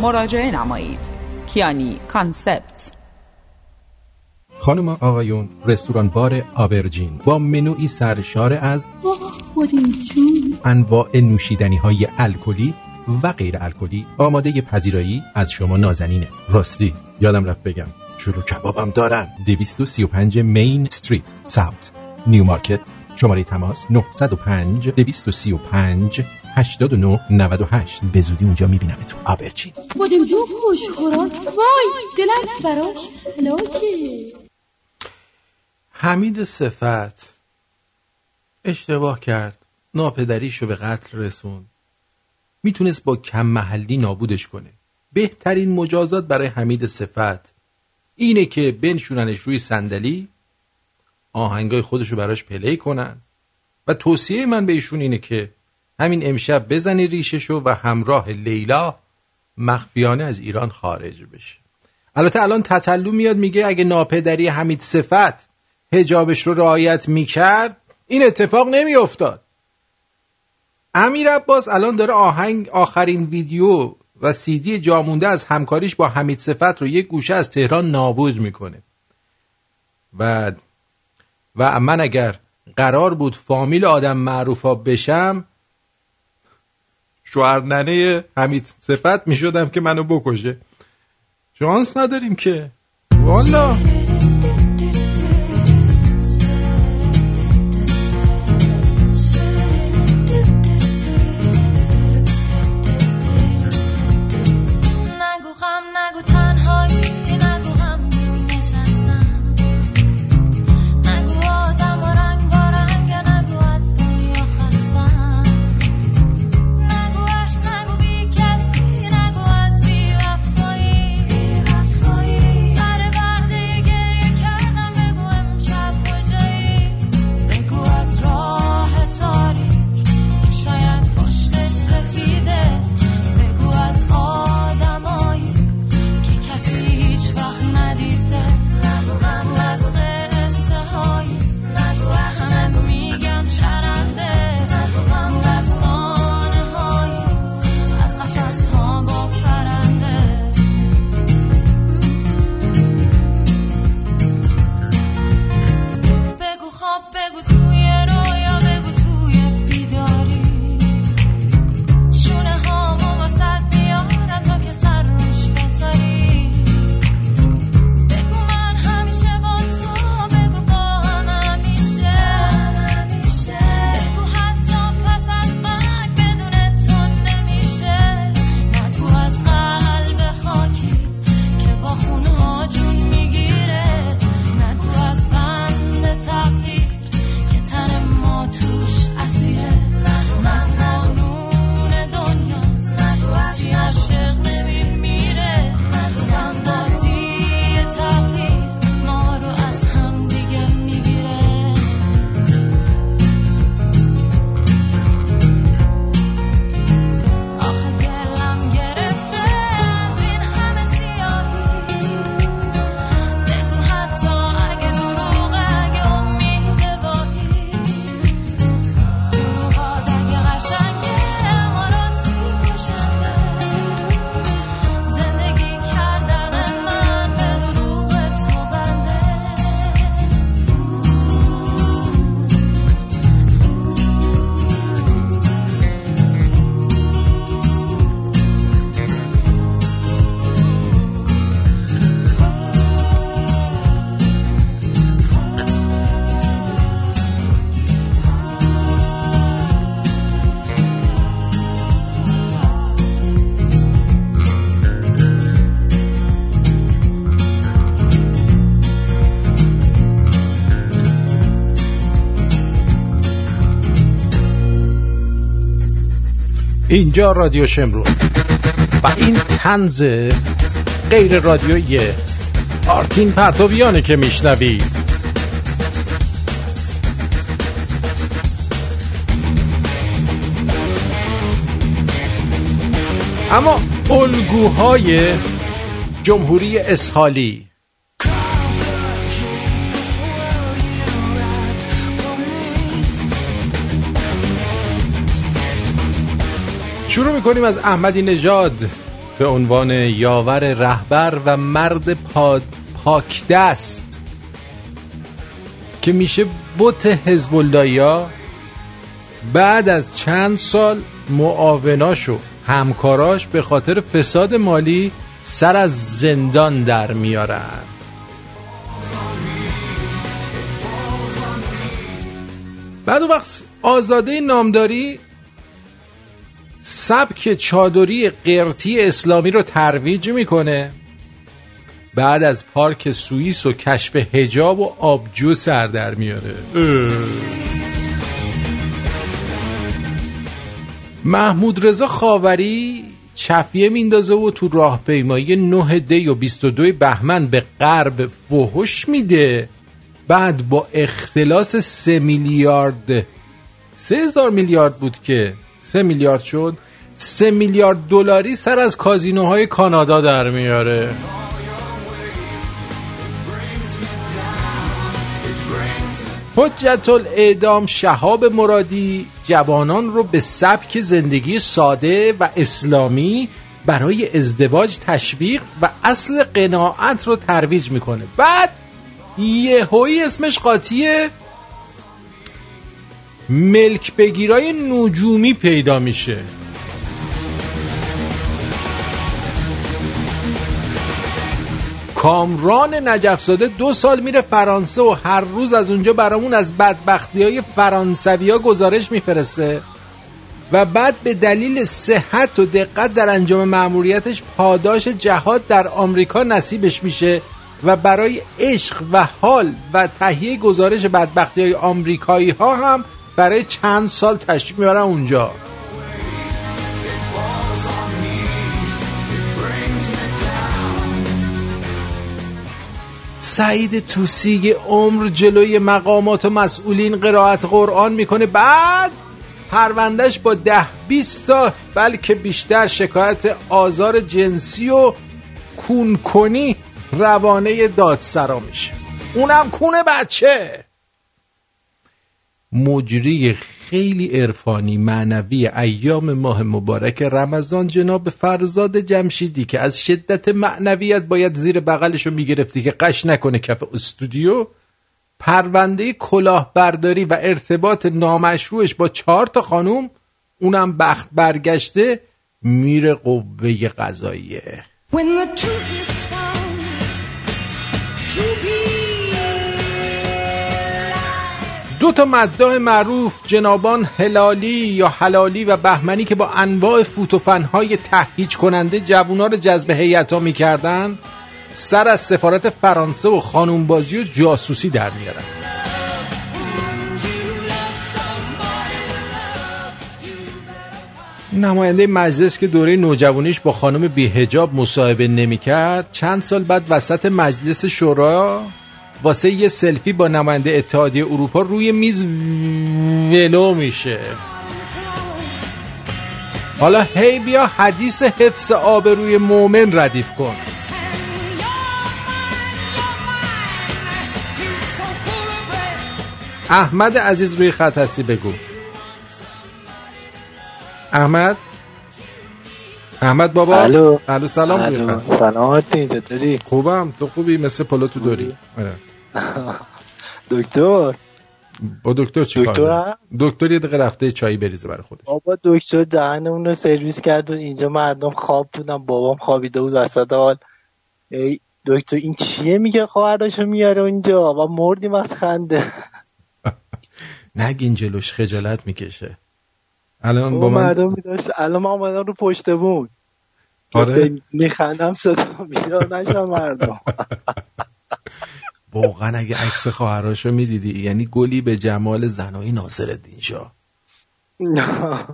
مراجعه نمایید. کیانی Concept خانم آقایون رستوران بار Aubergine با منوی سرشار از انواع نوشیدنی های الکلی و غیر الکلی آماده پذیرایی از شما نازنینه. راستی یادم رفت بگم شروع کبابم دارن. 235 مین استریت ساوت. نیو مارکت شماره تماس 905 235 89 98 به زودی اونجا می‌بینم تو. آبرچین بودیم جو خوش خوران وای دلت براش. لاکه حمید صفت. اشتباه کرد. ناپدریشو به قتل رسون می‌تونست با کم محلی نابودش کنه. بهترین مجازات برای حمید صفت اینه که بنشوننش روی صندلی آهنگای خودشو براش پلی کنن و توصیه من به ایشون اینه که همین امشب بزنی ریششو و همراه لیلا مخفیانه از ایران خارج بشه. البته الان تطلو میاد میگه اگه ناپدری حمید صفت هجابش رو رعایت می‌کرد این اتفاق نمیافتاد. امیر عباس الان داره آهنگ آخرین ویدیو و سیدی جامونده از همکاریش با حمید صفت رو یک گوشه از تهران نابود می‌کنه. و و من اگر قرار بود فامیل آدم معروفا بشم شوهر ننه حمید صفت می‌شدم که منو بکشه. شانس نداریم که. والا اینجا رادیو شمرون و این تنز غیر رادیویی آرتین پرتویانه که میشنوی. اما الگوهای جمهوری اسحالی شروع می‌کنیم از احمدی نژاد به عنوان یاور رهبر و مرد پاد پاک دست که میشه بوت حزب بعد از چند سال معاوناش و همکاراش به خاطر فساد مالی سر از زندان در میارن. بعد وقت آزاده نامداری سبک چادری قرتی اسلامی رو ترویج می‌کنه. بعد از پارک سوئیس و کشف هجاب و آبجو سر در میاره. محمود رضا خاوری چفیه میندازه و تو راهپیمایی 9 دی و 22 بهمن به غرب فحش میده. بعد با اختلاس 3 میلیارد 3 هزار میلیارد بود که 3 میلیارد شد. 3 میلیارد دلاری سر از کازینوهای کانادا در میاره. حجت الاعدام شهاب مرادی جوانان رو به سبک زندگی ساده و اسلامی برای ازدواج تشویق و اصل قناعت رو ترویج می‌کنه. بعد یه هایی اسمش قاطیه. ملک بگیرای نجومی پیدا میشه. کامران نجفزاده دو سال میره فرانسه و هر روز از اونجا برامون از بدبختی های فرانسوی ها گزارش میفرسته و بعد به دلیل صحت و دقت در انجام معمولیتش پاداش جهاد در آمریکا نصیبش میشه و برای عشق و حال و تهیه گزارش بدبختی های آمریکایی ها هم برای چند سال تشریف می‌برن اونجا. سعید توسی عمر جلوی مقامات و مسئولین قرائت قرآن می‌کنه. بعد پروندهش با ده بیست تا بلکه بیشتر شکایت آزار جنسی و کونکنی روانه دادسرا میشه. اونم کونه بچه. مجری خیلی عرفانی معنوی ایام ماه مبارک رمضان جناب فرزاد جمشیدی که از شدت معنویت باید زیر بغلشو می‌گرفتی که قش نکنه کف استودیو پرونده کلاهبرداری و ارتباط نامشروعش با چهار تا خانوم اونم بخت برگشته میره قوه قضاییه. دو تا مداح معروف جنابان هلالی یا حلالی و بهمنی که با انواع فوتوفنهای تهیج کننده جوونا رو جذب هیئتا می‌کردن سر از سفارت فرانسه و خانومبازی و جاسوسی در میارن. نماینده مجلس که دوره نوجوانیش با خانم بیهجاب مصاحبه نمی‌کرد چند سال بعد وسط مجلس شورا واسه یه سلفی با نماینده اتحادیه اروپا روی میز ولو میشه. حالا هی بیا حدیث حفظ آب روی مومن ردیف کن. احمد عزیز روی خط هستی بگو. احمد؟ احمد بابا؟ الو. الو سلام. خط سلام خوبم تو خوبی؟ مثل پلو تو داری. آره. (laughs) دکتر؟ با دکتر چی دکتر؟ دکتر یه دقیقه رفته چایی بریزه برای خودش. بابا دکتر دهنمون رو سرویس کرد و اینجا مردم خواب بودن بابام خوابیده بود وسط حال. ای دکتر این چیه میگه خواهراشو میاره اونجا؟ و مردیم از خنده. (laughs) نگین جلوش خجالت می‌کشه. الان با با من مردم میداشت. الان من آمدم رو پشت بود آره؟ میخندم صدا بیدار نشم مردم. (laughs) واقعا اگه عکس خواهراشو می‌دیدی یعنی گلی به جمال زنایی ناصر الدین شاه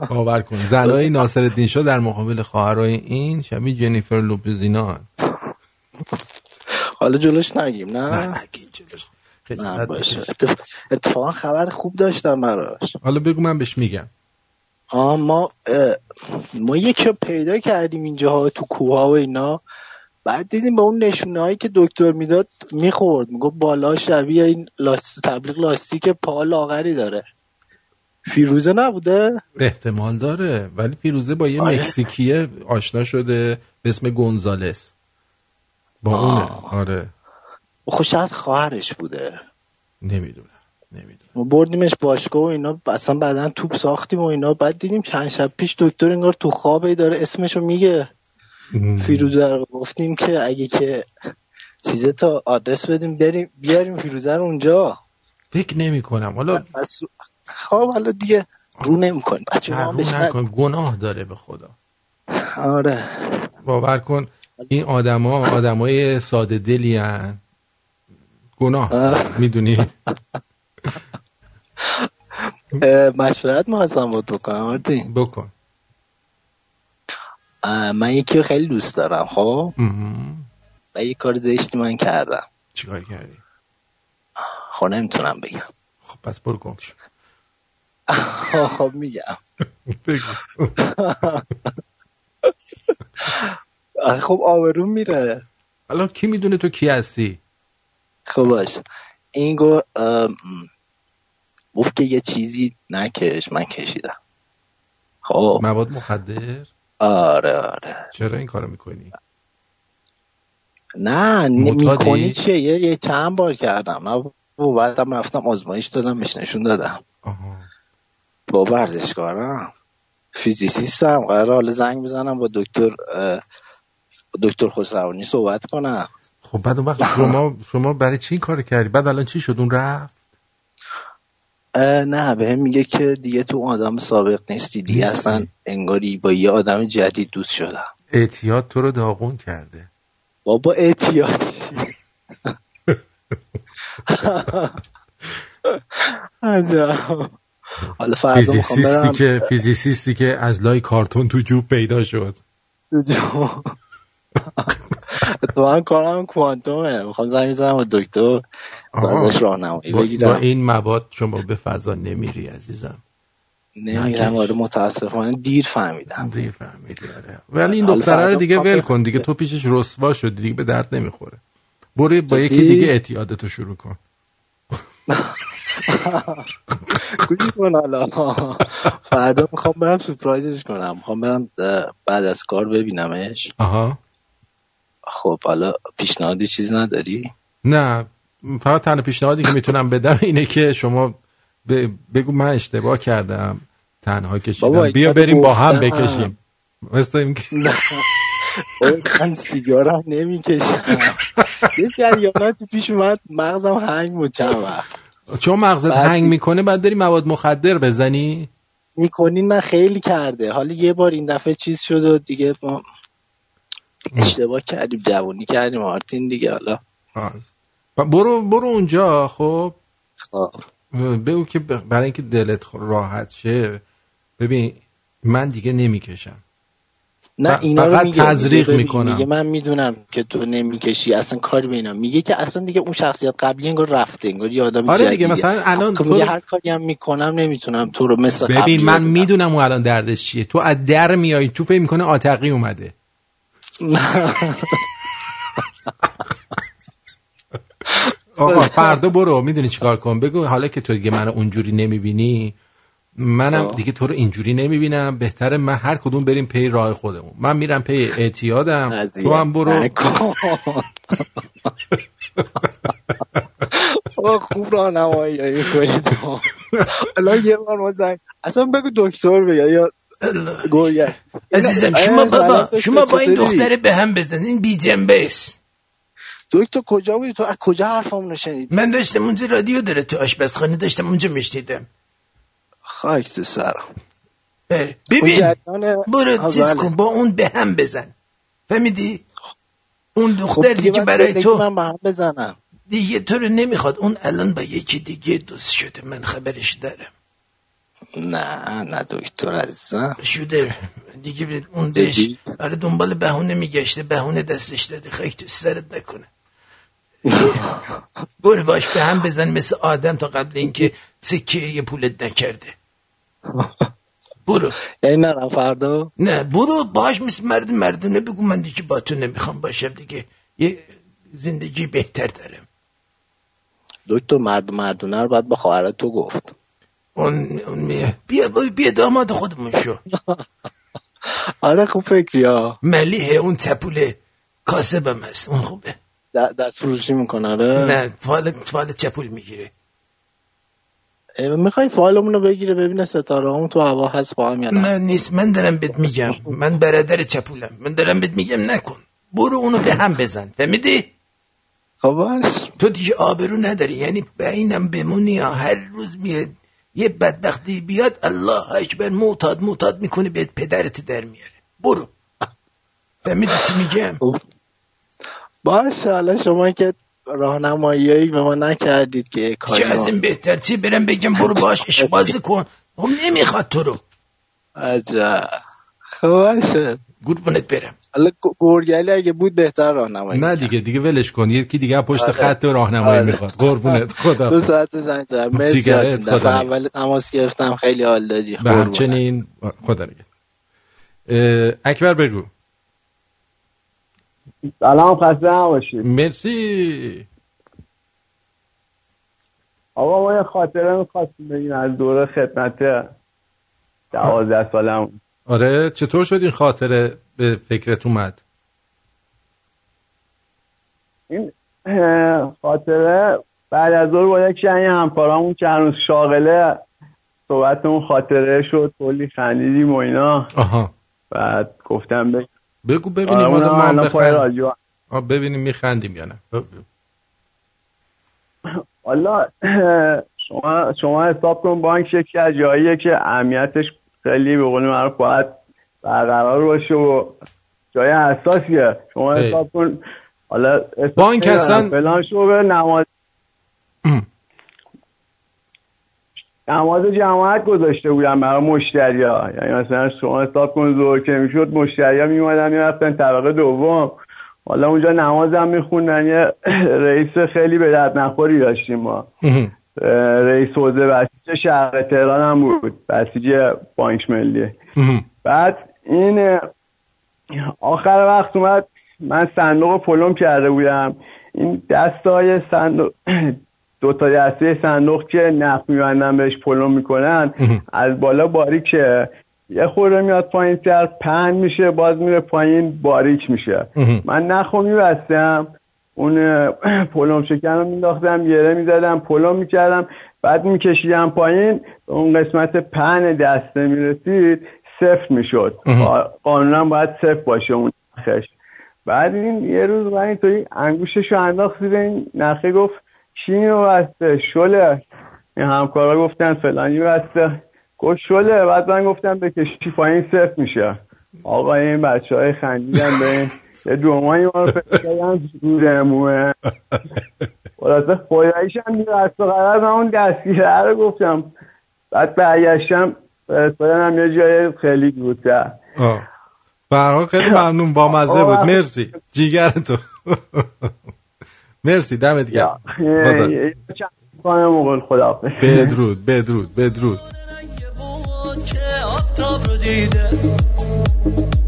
باور کن زنای ناصر الدین شاه در مقابل خواهرای این شبیه جنیفر لوپزینا حالا جلوش نگیم نه؟ نه نگین جلوش. اتفاقا خبر خوب داشتم براش. حالا بگو من بهش میگم. آه ما اه، ما یکی پیدا کردیم اینجاها تو کوه و اینا. بعد دیدیم با اون نشونه هایی که دکتر می‌داد می‌خورد. می‌گفت بالا شبیه این لاست... تبلیغ لاستیک پا لاغری داره. فیروزه نبوده؟ احتمال داره. ولی پیروزه با یه آره. مکزیکیه آشنا شده به اسم گونزالس. با اونه. آره. خب شاید خواهرش بوده. نمی‌دونم. نمی‌دونم. بردیمش باشگاه و اینا اصلا بعدا توپ ساختیم و اینا. بعد دیدیم چند شب پیش دکتر انگار تو خوابه داره اسمشو میگه. فیروزه رو گفتیم که اگه که چیزه تا آدرس بدیم بریم بیاریم فیروزه رو اونجا. فکر نمی کنم حالا بس خب حالا دیگه رو ما هم رو نکن. گناه داره به خدا. آره. باور کن این آدما آدمای ساده دلی هن. گناه. می‌دونی؟ (laughs) مشورت می‌خواستم بود بکنم بکن. من یکی رو خیلی دوست دارم خب. و یه کار زشتی من کردم. چیکار کردی؟ خب نمی‌تونم بگم. خب پس برو گم شو. (laughs) خب میگم. (laughs) (laughs) خب آبروم میره. حالا کی می‌دونه تو کی هستی؟ خب باش. این گو گفت که یه چیزی نکش من کشیدم. خب. مواد مخدر؟ آره آره. چرا این کارو می‌کنی؟ نه؟ می‌کنی چیه؟ یه, یه چند بار کردم. نه بعدم رفتم آزمایش دادم بهش نشون دادم با ورزشکارم. فیزیسیستم. قرار حالا زنگ بزنم با دکتر دکتر خسروانی صحبت کنم. خب بعد اون وقت شما شما برای چی این کار کردی؟ بعد الان چی شد؟ اون رفت؟ نه به هم میگه که دیگه تو آدم سابق نیستی. دیگه اصلا انگاری با یه آدم جدید دوست شدم. اعتیاد تو رو داغون کرده. بابا اعتیاد. حالا فردا می‌خوام که فیزیسیستی که از لای کارتون تو جوب پیدا شد. تو جو- اتفاقا کارم کوانتومه. می‌خوام زنگ بزنم با دکتر. ازش راهنمایی با, با بگیرم این مواد شما به فضا نمیری عزیزم. نمیرم آره متاسفانه دیر فهمیدم. دیر فهمیدی آره. ولی این حالا دختره رو دیگه ول کن دیگه تو پیشش رسوا شدی دیگه به درد نمی‌خوره. برو با یکی؟ دیگه اعتیادتو شروع کن. گوش کن حالا. فردا می‌خوام برم سپرایزش کنم. می‌خوام برم بعد از کار ببینمش. آها. خب حالا پیشنهادی چیزی نداری؟ نه فقط تنها پیشنهادی که می‌تونم بدم اینه که شما ب- بگو من اشتباه کردم تنها کشیدم. بیا بریم با هم. بکشیم. مثل این که من سیگارم نمی‌کشم. یه جریاناتی پیش اومد مغزم هنگ بود چند وقت. چون مغزت هنگ می‌کنه بعد داری مواد مخدر بزنی؟ می‌کنین من خیلی کرده. حالا یه بار این دفعه چیز شد و دیگه ما اشتباه کردیم جوونی کردیم آرتین دیگه حالا برو برو اونجا خب خب. بگو که برای اینکه دلت راحت شه ببین من دیگه نمی‌کشم نه اینا رو فقط میگه تزریق می‌کنم. میگه من می‌دونم که تو نمی‌کشی اصلا کاری به اینا میگه که اصلا دیگه اون شخصیت قبلی انگار رفته انگار یه آدم آره دیگه،. مثلا الان تو میگه هر کاری هم می‌کنم نمی‌تونم تو رو مثل ببین من. می‌دونم اون الان دردش چیه تو از در میای تو فکر می‌کنه آتقی اومده (laughs) آقا فردا برو. می‌دونی چیکار کن؟ بگو حالا که تو دیگه منو اونجوری نمی‌بینی. منم خب. دیگه تو رو اینجوری نمی‌بینم. بهتره من هر کدوم بریم پی راه خودمون. من میرم پی اعتیادم. تو هم برو. خوب راهنمایی تو (laughs) الان یه بار ما زنگ اصلا بگو دکتر بگه یا گویا عزیزم شما بابا شما با این دختره به هم بزن این بی جنبه است دکتر کجا بودی تو از کجا حرفمون رو شنیدی من داشتم اونجا رادیو داره تو آشپزخانه داشتم اونجا میشنیدم خاک تو سرم ببین برو چیز. کن با اون به هم بزن فهمیدی اون خب دختر دیگه دیگه برای تو من به هم بزنم دیگه تو رو نمی‌خواد اون الان با یکی دیگه دوست شده من خبرش دارم نه نه دکتر عزیزم. شده. دیگه اون بهش برای دنبال بهونه میگشته. بهونه دستش داده. خیلی تو سرت نکنه. (laughs) برو باش به هم بزن مثل آدم تا قبل اینکه سکه یه پولت نکرده. برو. یعنی نرم فردا؟ نه برو باش مثل مرد مردونه بگو من دیگه با تو نمی‌خوام باشم دیگه. یه زندگی بهتر دارم. دکتر مرد مردونه رو باید به خواهرت تو گفت. اون, اون میه. بیا بیا, داماد خودمون شو. (laughs) آره خوب فکری ها. ملیحه اون تپوله. کاسبم هست. اون خوبه. دست فروشی می‌کنه آره؟ نه فال فال چپول می‌گیره. می‌خوای فالمون رو بگیره ببینه ستاره همون تو هوا هست با هم یا نه؟ من نیست. من دارم بهت میگم. من برادر چپولم. من دارم بهت میگم نکن. برو اونو به هم بزن. فهمیدی؟ خب تو دیگه آبرو نداری. یعنی به اینم بمونی یا هر روز میاد. یه بدبختی بیاد الله اکبر معتاد معتاد می‌کنی بهت پدرت در میاره. برو. فهمیدی چی میگم؟ باش حالا شما که راهنمایی به ما نکردید که کاری چه از این بهتر؟ چی برم بگم؟ برو باش عشق بازی کن. خب نمی‌خواد تو رو. عجب. خب باشه. قربونت برم. حالا گرگلی اگه بود بهتر راهنمایی نه دیگه دیگه ولش کن. یکی دیگه پشت آره. خط راهنمایی آره. می‌خواد. قربونت خدا. دو ساعت زنگ زدم مرسی. اول تماس گرفتم. خیلی حال دادی. به قربونت. همچنین خدا نگه اکبر بگو. سلام خسته نباشید. مرسی. آقا ما یه خاطره می‌خواستیم بگیم از دوره خدمت دوازده سالم آره چطور شد این خاطره به فکرت اومد؟ این خاطره بعد از ظهر با از این همکارامون که هنوز شاغله صحبت اون خاطره شد کلی خندیدیم و اینا. آها. بعد گفتم بگم بگو ببینیم آره، ما پای بخند. ببینیم میخندیم یا نه. حالا شما شما حساب کن بانک یکی از جاییه که اهمیتش خیلی به قول معروف باید برقرار باشه و جای حساسیه. شما. حساب کن. حالا بانک. اصلا- فلان شعبه نماز نماز جماعت گذاشته بودن برای مشتری ها یعنی مثلا شما حساب کن ظهر که می‌شد مشتری ها میومدن می‌رفتن طبقه دوم. حالا اونجا نماز هم میخوندن. یه (clears throat) رئیس خیلی به درد نخوری داشتیم ما. رئیس حوزه بسیج شهر تهران هم بود. بسیج بانک ملی بعد این آخر وقت اومد من صندوق پلم کرده بودم. این دستای صندوق (clears throat) دو تا دسته صندوق که نخ میبندن بهش پلم می‌کنن از بالا باریکه. یه خورده میاد پایین تر پهن میشه باز میره پایین باریک میشه. من نخو میبستم. اون پلم شکن رو مینداختم یره می‌زدم پلم می‌کردم بعد میکشیدم پایین به اون قسمت پهن دسته می‌رسید سفت می‌شد. قانونا باید سفت باشه اون نخش بعد این یه روز من اینطوری انگوشش رو انداخت زیر این نخه گفت کی اینو بسته شله. این همکارا گفتن فلانی بسته. گفت شله. بعد من گفتم بکشی پایین سفت میشه. آقا این بچه های خندیدن به این یه دومایی ما رو فرستادن دور امومه خلاصه خداییش هم دیر از تو قرار اون دستگیره رو گفتم. بعد برگشتم فرستادن هم یه جای خیلی دورتر. هر حال خیلی ممنون با مزه بود. مرسی. جیگر تو. مرسی دمت گرم. خدا. بدرود بدرود بدرود. که آفتاب رو دیده.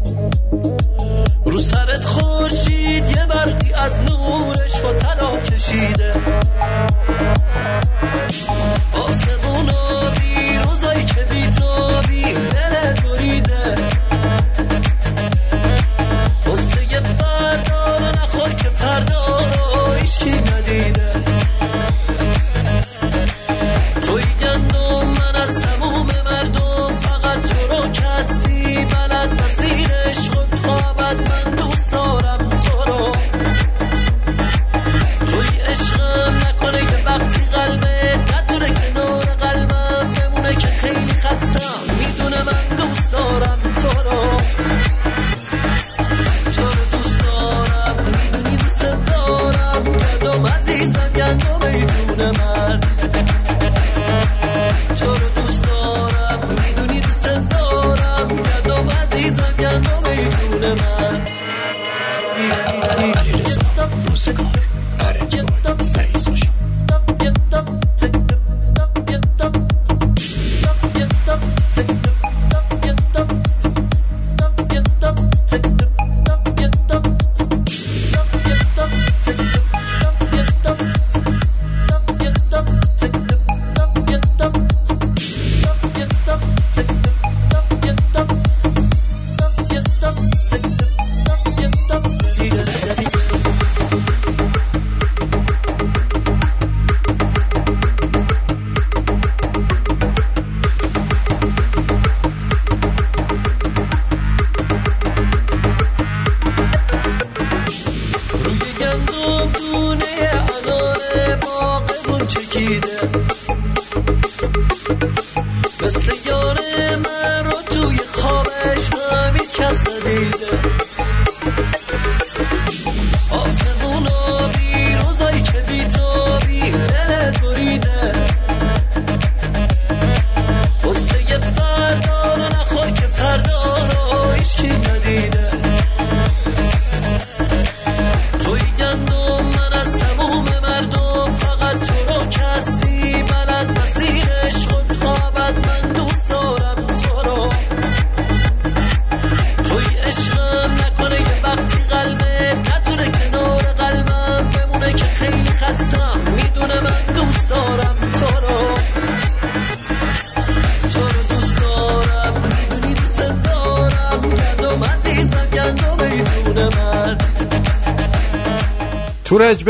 با تلا کشیده.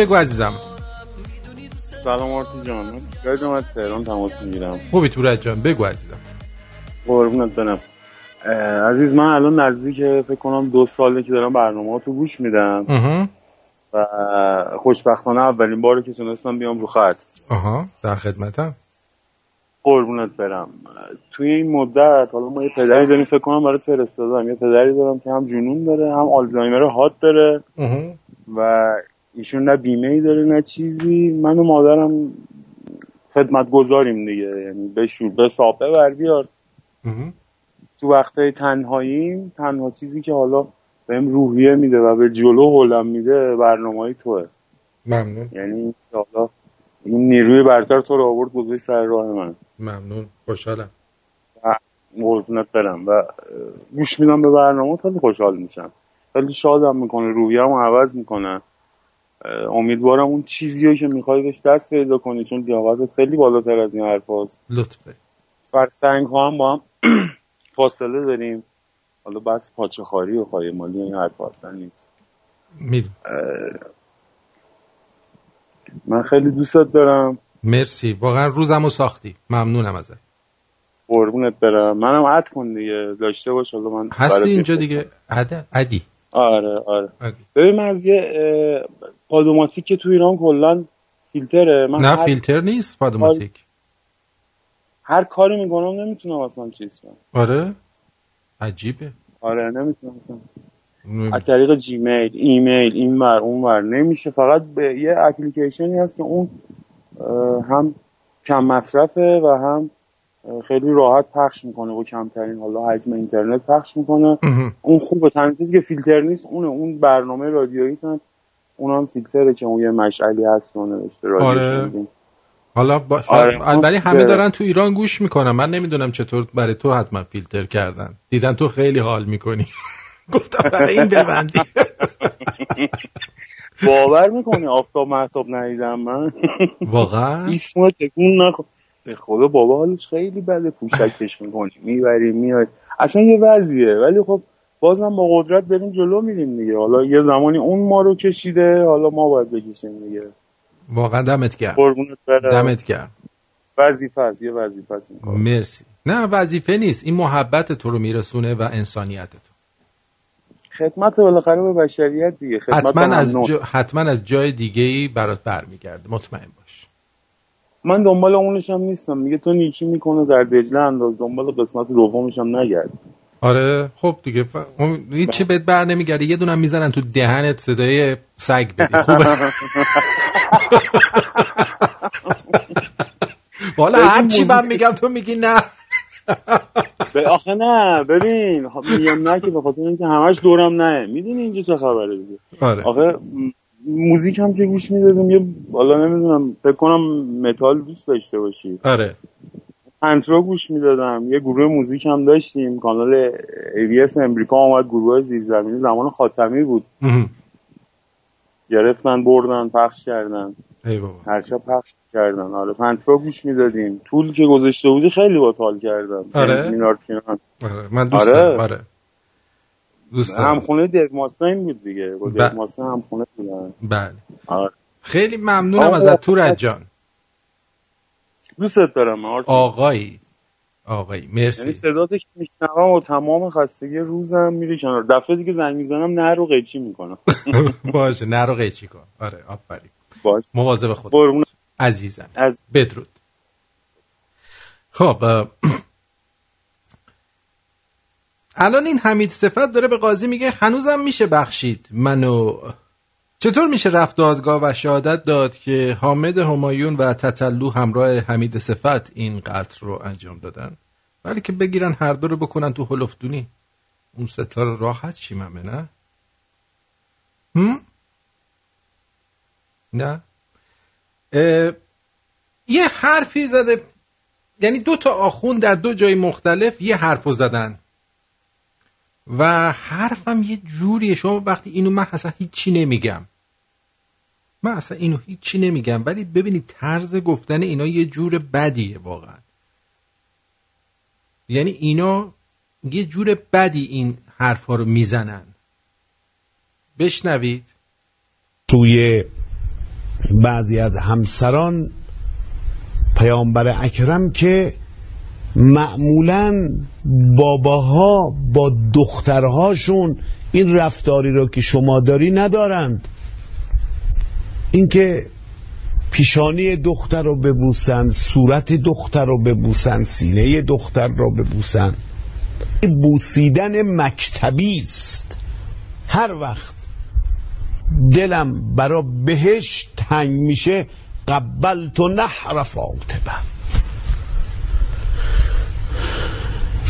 بگو عزیزم. سلام آرتی جان. یادم از تهران تماس می‌گیرم. خوبی تورج جان. بگو عزیزم. قربونت برم. عزیز من الان نزدیک فکر کنم دو ساله که دارم برنامه تو گوش میدم. و خوشبختانه اولین باره که تونستم بیام رو خط. آها در خدمتم. قربونت برم. توی این مدت حالا ما یه پدری داریم فکر کنم برات فرستادم. یه پدری دارم که هم جنون داره هم آلزایمر هات داره. و ایشون نه بیمه ای داره نه چیزی. من و مادرم خدمت گذاریم دیگه. یعنی بشور به سابه بر بیار. تو وقتای تنهاییم تنها چیزی که حالا بهم روحیه میده و به جلو هلم میده برنامه توه. ممنون. یعنی حالا این نیروی برتر تو رو آورد گذاشت سر راه من. ممنون. خوشحالم. و قربونت برم. و گوش میدم به برنامه خیلی خوشحال میشم. خیلی شادم می‌کنه روحیه‌مو عوض می‌کنه. امیدوارم اون چیزی رو که می‌خوای بهش دست پیدا کنی چون لیاقتت خیلی بالاتر از این حرف هست. لطف داری فرسنگ ها هم با هم (clears throat) فاصله داریم. حالا بس پاچه خاری و خواهی مالی این حرف اصلا نیست. من خیلی دوستت دارم. مرسی. واقعا روزمو ساختی. ممنونم ازت. قربونت برم. منم add کن دیگه. داشته باش حالا من هستی اینجا. دیگه؟ add ی. آره آره. ببین من از یه اه، Podomatic که تو ایران کلا فیلتره. من نه هر, فیلتر نیست Podomatic. هر کاری می‌کنم نمی‌تونم اصلا چیز کنم. آره؟ عجیبه. آره نمی‌تونم اصلا. از طریق Gmail ایمیل این ور اون ور. نمیشه. فقط به یه اپلیکیشنی هست که اون اه، هم کم مصرفه و هم خیلی راحت پخش می‌کنه و کمترین حالا حجم اینترنت پخش می‌کنه. اون خوبه تنها چیزی که فیلتر نیست اونه اون برنامه رادیویی اون هم فیلتره که اون یه مشعلی هست و نوشته رادیو آره. حالا با... آره، ولی همه خوبه. دارن تو ایران گوش می‌کنن. من نمی‌دونم چطور برای تو حتما فیلتر کردن. دیدن تو خیلی حال می‌کنی. (laughs) گفتم برای این ببندی. (laughs) باور می‌کنی؟ آفتاب محتاب ندیدم من. واقعا؟ (laughs) اسمو تکون نخو به خدا بابا حالش خیلی بده پوشکش می‌کنی می‌بری میای اصلا یه وضعیه. ولی خب بازم با قدرت بریم جلو میریم دیگه. حالا یه زمانی اون ما رو کشیده حالا ما باید بکشیم دیگه. واقعا دمت گرم. دمت گرم. وظیفه است یه وظیفه است. مرسی. نه وظیفه نیست. این محبت تو رو میرسونه و انسانیت تو. خدمت بالاخره به بشریت دیگه. خدمت حتما از. جا... حتما از جای دیگه ای برات برمیگرده. مطمئن باش. من دنبال اونش هم نیستم. میگه تو نیکی می‌کنه در دجله انداز. دنبال قسمت دومش هم نگرد آره خب دیگه. ف... اون- هیچ چی بهت بر نمیگرده. یه دونم می‌زنن تو دهنت صدای سگ بدی خوبه والا هر چی من میگم تو میگی نه. به آخه نه ببین. ها- میگم نه که به خاطر اینکه همش دورم نه. می‌دونی اینجا چه خبره دیگه. آره. آخه موزیک هم که گوش می‌دادیم یه حالا نمی‌دونم فکر کنم متال دوست داشته باشی. آره. Pantera گوش می‌دادم. یه گروه موزیک هم داشتیم. کانال ABS امریکا اومد گروه زیرزمینی زمان خاتمی بود. گرفتن بردن پخش کردن. ای بابا. هر شب پخش کردن. آره Pantera گوش می‌دادیم. Tool که گذاشته بودی خیلی با حال کردم. آره؟ Maynard آره من دوست آره. آره. دوست دارم همخونه دیو ماستین بود دیگه. با ب- ماستین همخونه بودن. بله. آره. خیلی ممنونم ازت تورج جان. دوستت دارم. آقایی. آقایی یعنی مرسی صدات که میشنوم و تمام خستگی روزم میره کنار. دفعه دیگه زنگ می‌زنم نه رو قیچی می‌کنم. (laughs) باشه نرو قیچی کن. آره آفرین. باش. مواظب خود عزیزم. از بدرود. خب (clears throat) الان این حمید صفت داره به قاضی میگه هنوزم میشه بخشید. منو چطور میشه رفت دادگاه و شهادت داد که حامد همایون و تتلو همراه حمید صفت این قتل رو انجام دادن؟ ولی که بگیرن هر دو رو بکنن تو هلفدونی اون ستاره راحت شیممه نه؟ هم؟ نه. یه حرفی زده یعنی دو تا آخون در دو جای مختلف یه حرفو زدن. و حرفم یه جوریه. شما وقتی اینو من اصلا هیچی نمیگم. من اصلا اینو هیچی نمیگم. ولی ببینید طرز گفتن اینا یه جور بدیه واقعا. یعنی اینا یه جور بدی این حرفا رو می‌زنن. بشنوید. توی بعضی از همسران پیامبر اکرم که معمولا باباها با دخترهاشون این رفتاری رو که شما داری ندارند. اینکه پیشانی دختر رو ببوسن صورت دختر رو ببوسن سینه دختر رو ببوسن بوسیدن مکتبی است. هر وقت دلم برا بهش تنگ میشه قبل تو نحر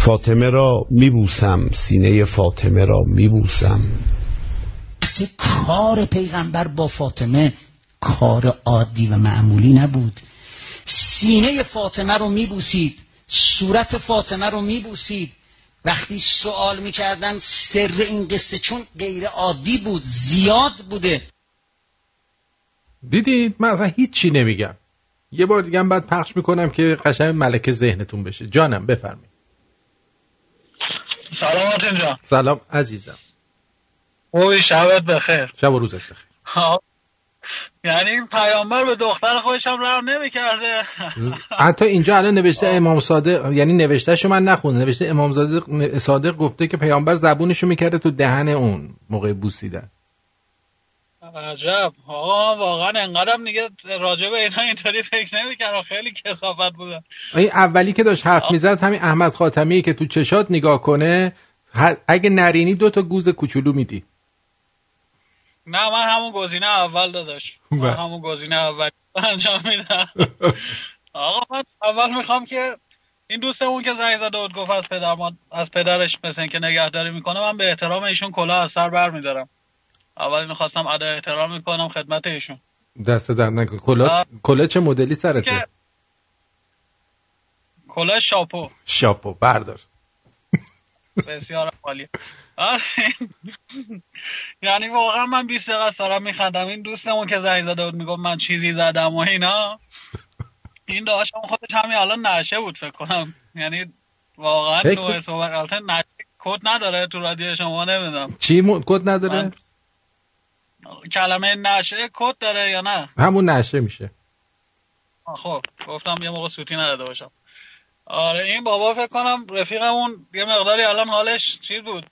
فاطمه را میبوسم سینه فاطمه را میبوسم. اصلا کار پیغمبر با فاطمه کار عادی و معمولی نبود. سینه فاطمه رو میبوسید صورت فاطمه رو میبوسید. وقتی سوال می‌کردن سر این قصه چون غیر عادی بود زیاد بوده. دیدید؟ من اصلا هیچی نمیگم. یه بار دیگه بعد پخش می‌کنم که قشنگ ملکه ذهنتون بشه. جانم بفرمایید. سلام آرتین جان سلام عزیزم. اوی شبت بخیر. شب و روزت بخیر. ها. یعنی این پیامبر به دختر خودش هم رحم نمی‌کرده. حتی اینجا الان نوشته امام صادق یعنی نوشتهشو من نخوندم. نوشته امام صادق صادق گفته که پیامبر زبونشو می‌کرده تو دهن اون موقع بوسیدن. عجب. آقا واقعا انقدرم دیگه راجع به اینا اینطوری فکر نمی‌کردم. خیلی کسافت بودن. این اولی که داشت حرف می‌زد همین احمد خاتمی که تو چشات نگاه کنه اگه نرینی دو تا گوز کوچولو میدی. نه من همون گزینه اول داداش. من بله. همون گزینه اول انجام میدم. آقا من اول می‌خوام که این دوستمون که زنگ زده بود گفت از پدر از پدرش مثل که نگهداری می‌کنه من به احترام ایشون کلاه از سر بر میدارم اول اینو خواستم ادای احترام می‌کنم خدمت ایشون. دست در نکن. کلا آه. کلا چه مدلی سرته؟ کلاه شاپو. شاپو بردار. بسیار عالی. یعنی واقعا من 20 دقیقه است دارم میخندم. این دوستمون که زنگ زده بود می‌گفت من چیزی زدم و اینا. این داشتم خودش همین الان نشه بود فکر کنم. یعنی واقعا نوع صحبت البته نشه. کد نداره تو رادیو شما نمی‌دونم. چی کد نداره؟ کلمه نشه کد داره یا نه؟ همون نشه میشه. خب گفتم یه موقع سوتی نداده باشم. آره این بابا فکر کنم رفیقمون یه مقداری الان حالش چیز بود؟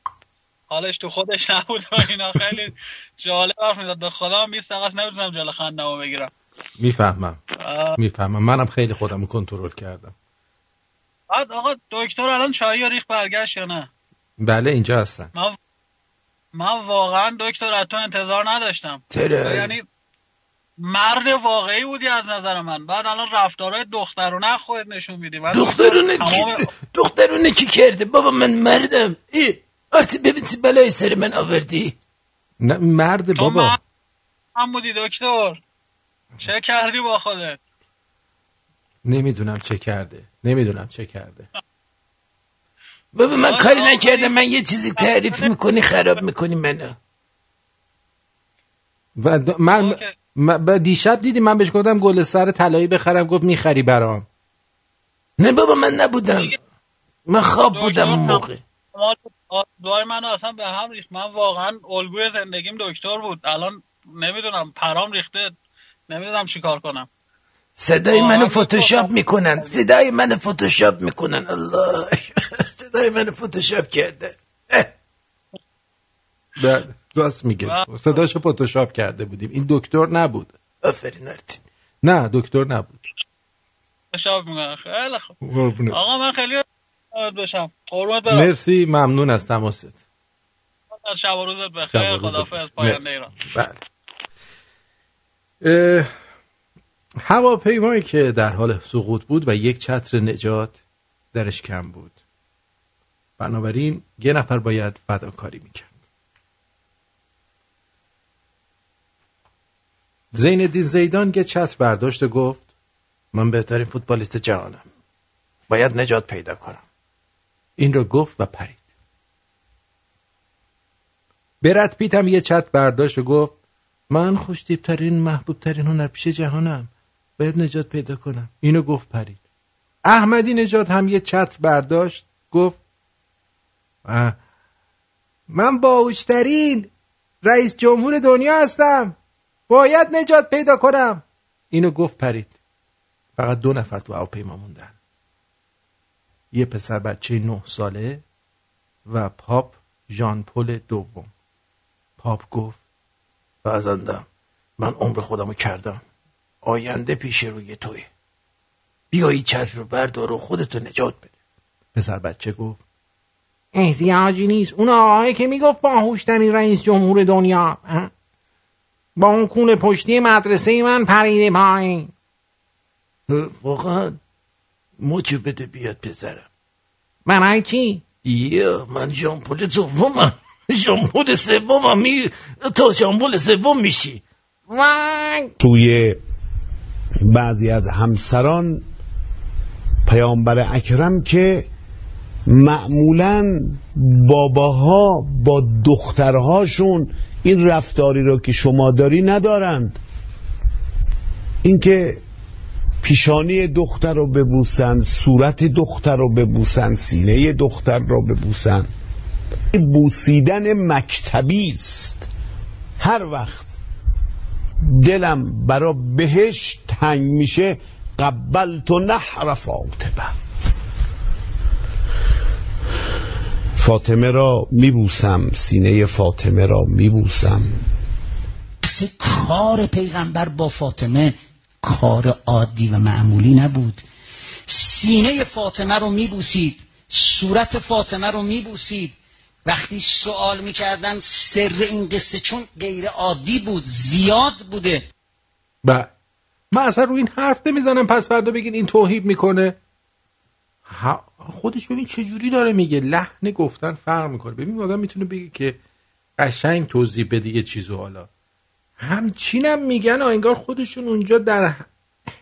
حالش تو خودش نبود و اینا. خیلی جالب حرف می‌زد. به خدا هم 20 دقیقه نمی‌تونم جلو خندمو بگیرم. می‌فهمم. آه، می‌فهمم. منم خیلی خودم کنترل کردم. بعد آقا دکتر الان چایی ریخ برگشت یا نه؟ بله اینجا هستن. من من واقعا دکتر از تو انتظار نداشتم. چرا؟ یعنی مرد واقعی بودی از نظر من. بعد الان رفتارهای دخترونه خودت نشون میدی. من دخترونه تمام کی دخترونه کی کرده؟ بابا من مردم. ای آرتی ببین چه بلای سر من آوردی. نه مرد بابا. مرد هم بودی دکتر. چه کردی با خودت؟ نمی‌دونم چه کرده. نمی‌دونم چه کرده. بابا من کاری نکردم. من یه چیزی تعریف می‌کنی خراب می‌کنی منو. و من من- دیشب دیدی من بهش گفتم گل سر طلایی بخرم گفت می‌خری برام. نه بابا من نبودم. من خواب بودم اون موقع. ما دعای منو اصلا به هم ریخت. من واقعا الگوی زندگیم دکتر بود. الان نمی‌دونم پرام ریخته. نمی‌دونم چیکار کنم. صدای منو فتوشاپ می‌کنن. صدای منو فتوشاپ می‌کنن. الله. صدای منو فتوشاپ کرده. بله راست میگه. صداشو فتوشاپ کرده بودیم. این دکتر نبود. آفرین آرتین. نه دکتر نبود. شاب می‌کنم خیلی خوب. آقا من خیلی بشم. قربونت برم. مرسی ممنون از تماست. شب و روزت بخیر. خدافظ. پاینده مرسی. ایران. بله. هواپیمایی که در حال سقوط بود و یک چتر نجات درش کم بود. بنابراین یه نفر باید فداکاری می‌کرد. زین الدین زیدان یه چتر برداشت و گفت من بهترین فوتبالیست جهانم. باید نجات پیدا کنم. این رو گفت و پرید. برد پیت هم یه چت برداشت و گفت من خوشتیبترین محبوبترین هنرپیشه جهانم. باید نجات پیدا کنم. اینو گفت پرید. احمدی نجات هم یه چتر برداشت گفت من باوشترین رئیس جمهور دنیا هستم. باید نجات پیدا کنم. اینو گفت پرید. فقط دو نفر تو هواپیما موندن. یه پسر بچه نه ساله و پاپ ژان پل دوم. پاپ گفت فرزندم من عمر خودمو کردم. آینده پیش روی توی بیایی چتر رو بردار و خودتو نجات بده. پسر بچه گفت احتیاجی نیست. اون آقایی که می‌گفت باهوشترین رئیس جمهور دنیا؟ با اون کون پشتی مدرسه من پریده پایین. واقعا مچو بده بیاد پسرم. من کی؟ یا من ژامپول دومم. ژامپول سومم. می تا ژامپول سوم میشی. وای! توی بعضی از همسران پیامبر اکرم که معمولا باباها با دخترهاشون این رفتاری رو که شما داری ندارند. اینکه پیشانی دختر رو ببوسن صورت دختر رو ببوسن سینه دختر رو ببوسن بوسیدن مکتبی است. هر وقت دلم برا بهش تنگ میشه قبلت و نحر فاطمه فاطمه را میبوسم سینه فاطمه را میبوسم. اصلا کار پیغمبر با فاطمه کار عادی و معمولی نبود. سینه فاطمه رو میبوسید صورت فاطمه رو میبوسید. وقتی سوال می‌کردن سر این قصه چون غیر عادی بود زیاد بوده. و من اصلا رو این حرف نمی‌زنم پس فردا بگین این توهیب می‌کنه. خودش ببین چه جوری داره میگه. لحن گفتن فرق می‌کنه. ببین آدم می‌تونه بگه که قشنگ توضیح بده یه چیزو حالا. همچینم میگن انگار خودشون اونجا در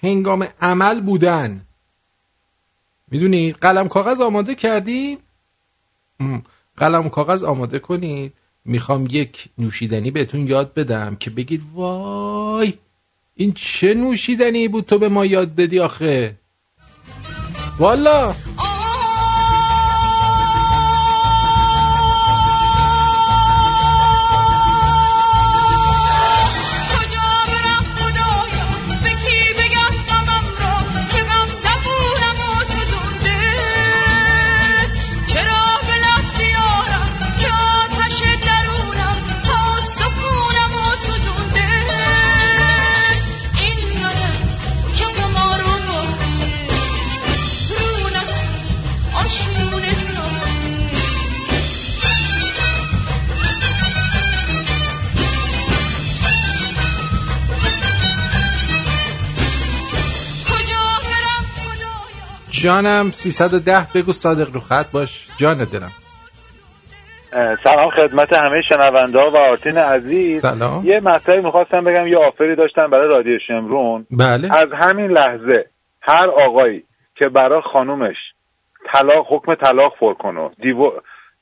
هنگام عمل بودن. می‌دونی؟ قلم کاغذ آماده کردی قلم کاغذ آماده کنید می‌خوام یک نوشیدنی بهتون یاد بدم که بگید وای این چه نوشیدنی بود تو به ما یاد دادی آخه؟ والا. جانم 310 بگو صادق رو خط باش. جان دلم. سلام خدمت همه شنونده و آرتین عزیز. سلام. یه مطلبی می‌خواستم بگم یه آفری داشتم برای رادیو شمرون. بله. از همین لحظه هر آقایی که برای خانومش طلاق حکم طلاق فور کنه دیو...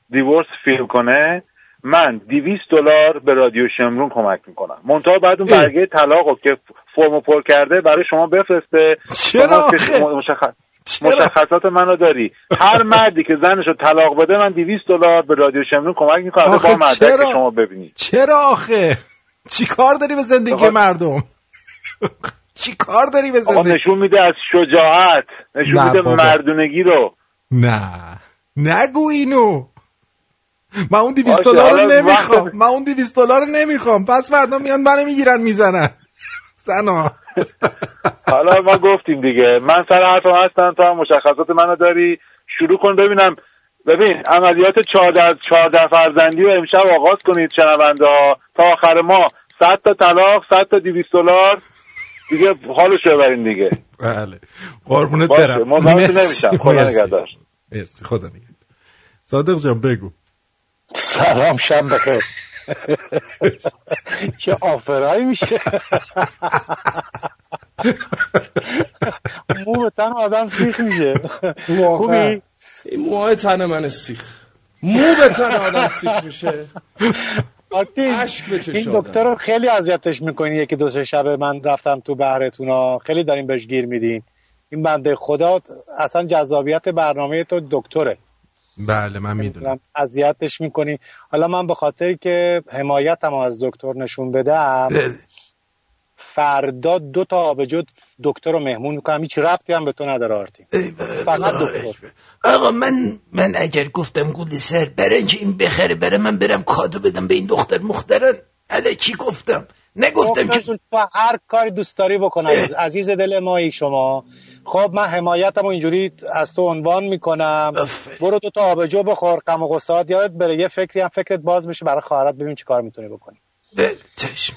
دیورس فیل کنه من 200 دلار به رادیو شمرون کمک می‌کنم. منتها بعد اون برگه طلاق که فرمو پر کرده برای شما بفرسته. چرا مشخص مشخصات منو داری. هر مردی که زنشو طلاق بده من 200 دلار به رادیو شمرون کمک می‌کنم. با مدرک که شما ببینید. چرا آخه؟ چی کار داری به زندگی آخه... مردم؟ چی کار داری به زندگی نشون میده از شجاعت. نشون میده مردونگی رو. نه. نگو اینو. من اون 200 دلار رو نمی‌خوام. من اون 200 دلار رو نمی‌خوام. پس فردا میان منو می‌گیرن می‌زنن. سنا (laughs) حالا ما گفتیم دیگه. من سر حرفم هستم تو هم مشخصات منو داری. شروع کن ببینم. ببین عملیات 14 14 فرزندی رو امشب آغاز کنید شنونده ها. تا آخر ما 100 تا طلاق 100 تا 200 دلار. دیگه حالش ببرین دیگه. بله. قربونت برم. مرسی. نمیشم خدا نگهدار. مرسی. خدا نگهدار. صادق جان بگو. سلام شب بخیر چه (laughs) آفرایی میشه. (laughs) مو به تن آدم سیخ میشه. خوبی؟ این موهای تن من سیخ. مو به تن آدم سیخ میشه. این دکتر رو خیلی اذیتش می‌کنی یکی دو سه شب من رفتم تو بهرتون خیلی داریم بهش گیر میدین. این بنده خدا اصلا جذابیت برنامه تو دکتره. بله من می‌دونم. اذیتش می‌کنی. حالا من به خاطر که حمایتم از دکتر نشون بدم فردا دو تا آبجو دکتر رو مهمون می‌کنم. هیچ ربطی هم به تو نداره آرتین فقط دکتر. آقا من من اگر گفتم گل سر اینکه این بخره بره من برم کادو بدم به این دختر مخترن. چی گفتم؟ نگفتم که تو هر کاری دوست داری بکن عزیز, عزیز دل مایی شما. خب من حمایتم و اینجوری از تو عنوان می‌کنم. برو دو تا آبجو بخور غم و غصات یادت بره. یه فکری هم فکرت باز میشه برای خواهرت ببین چی کار می‌تونی بکنی. چشم.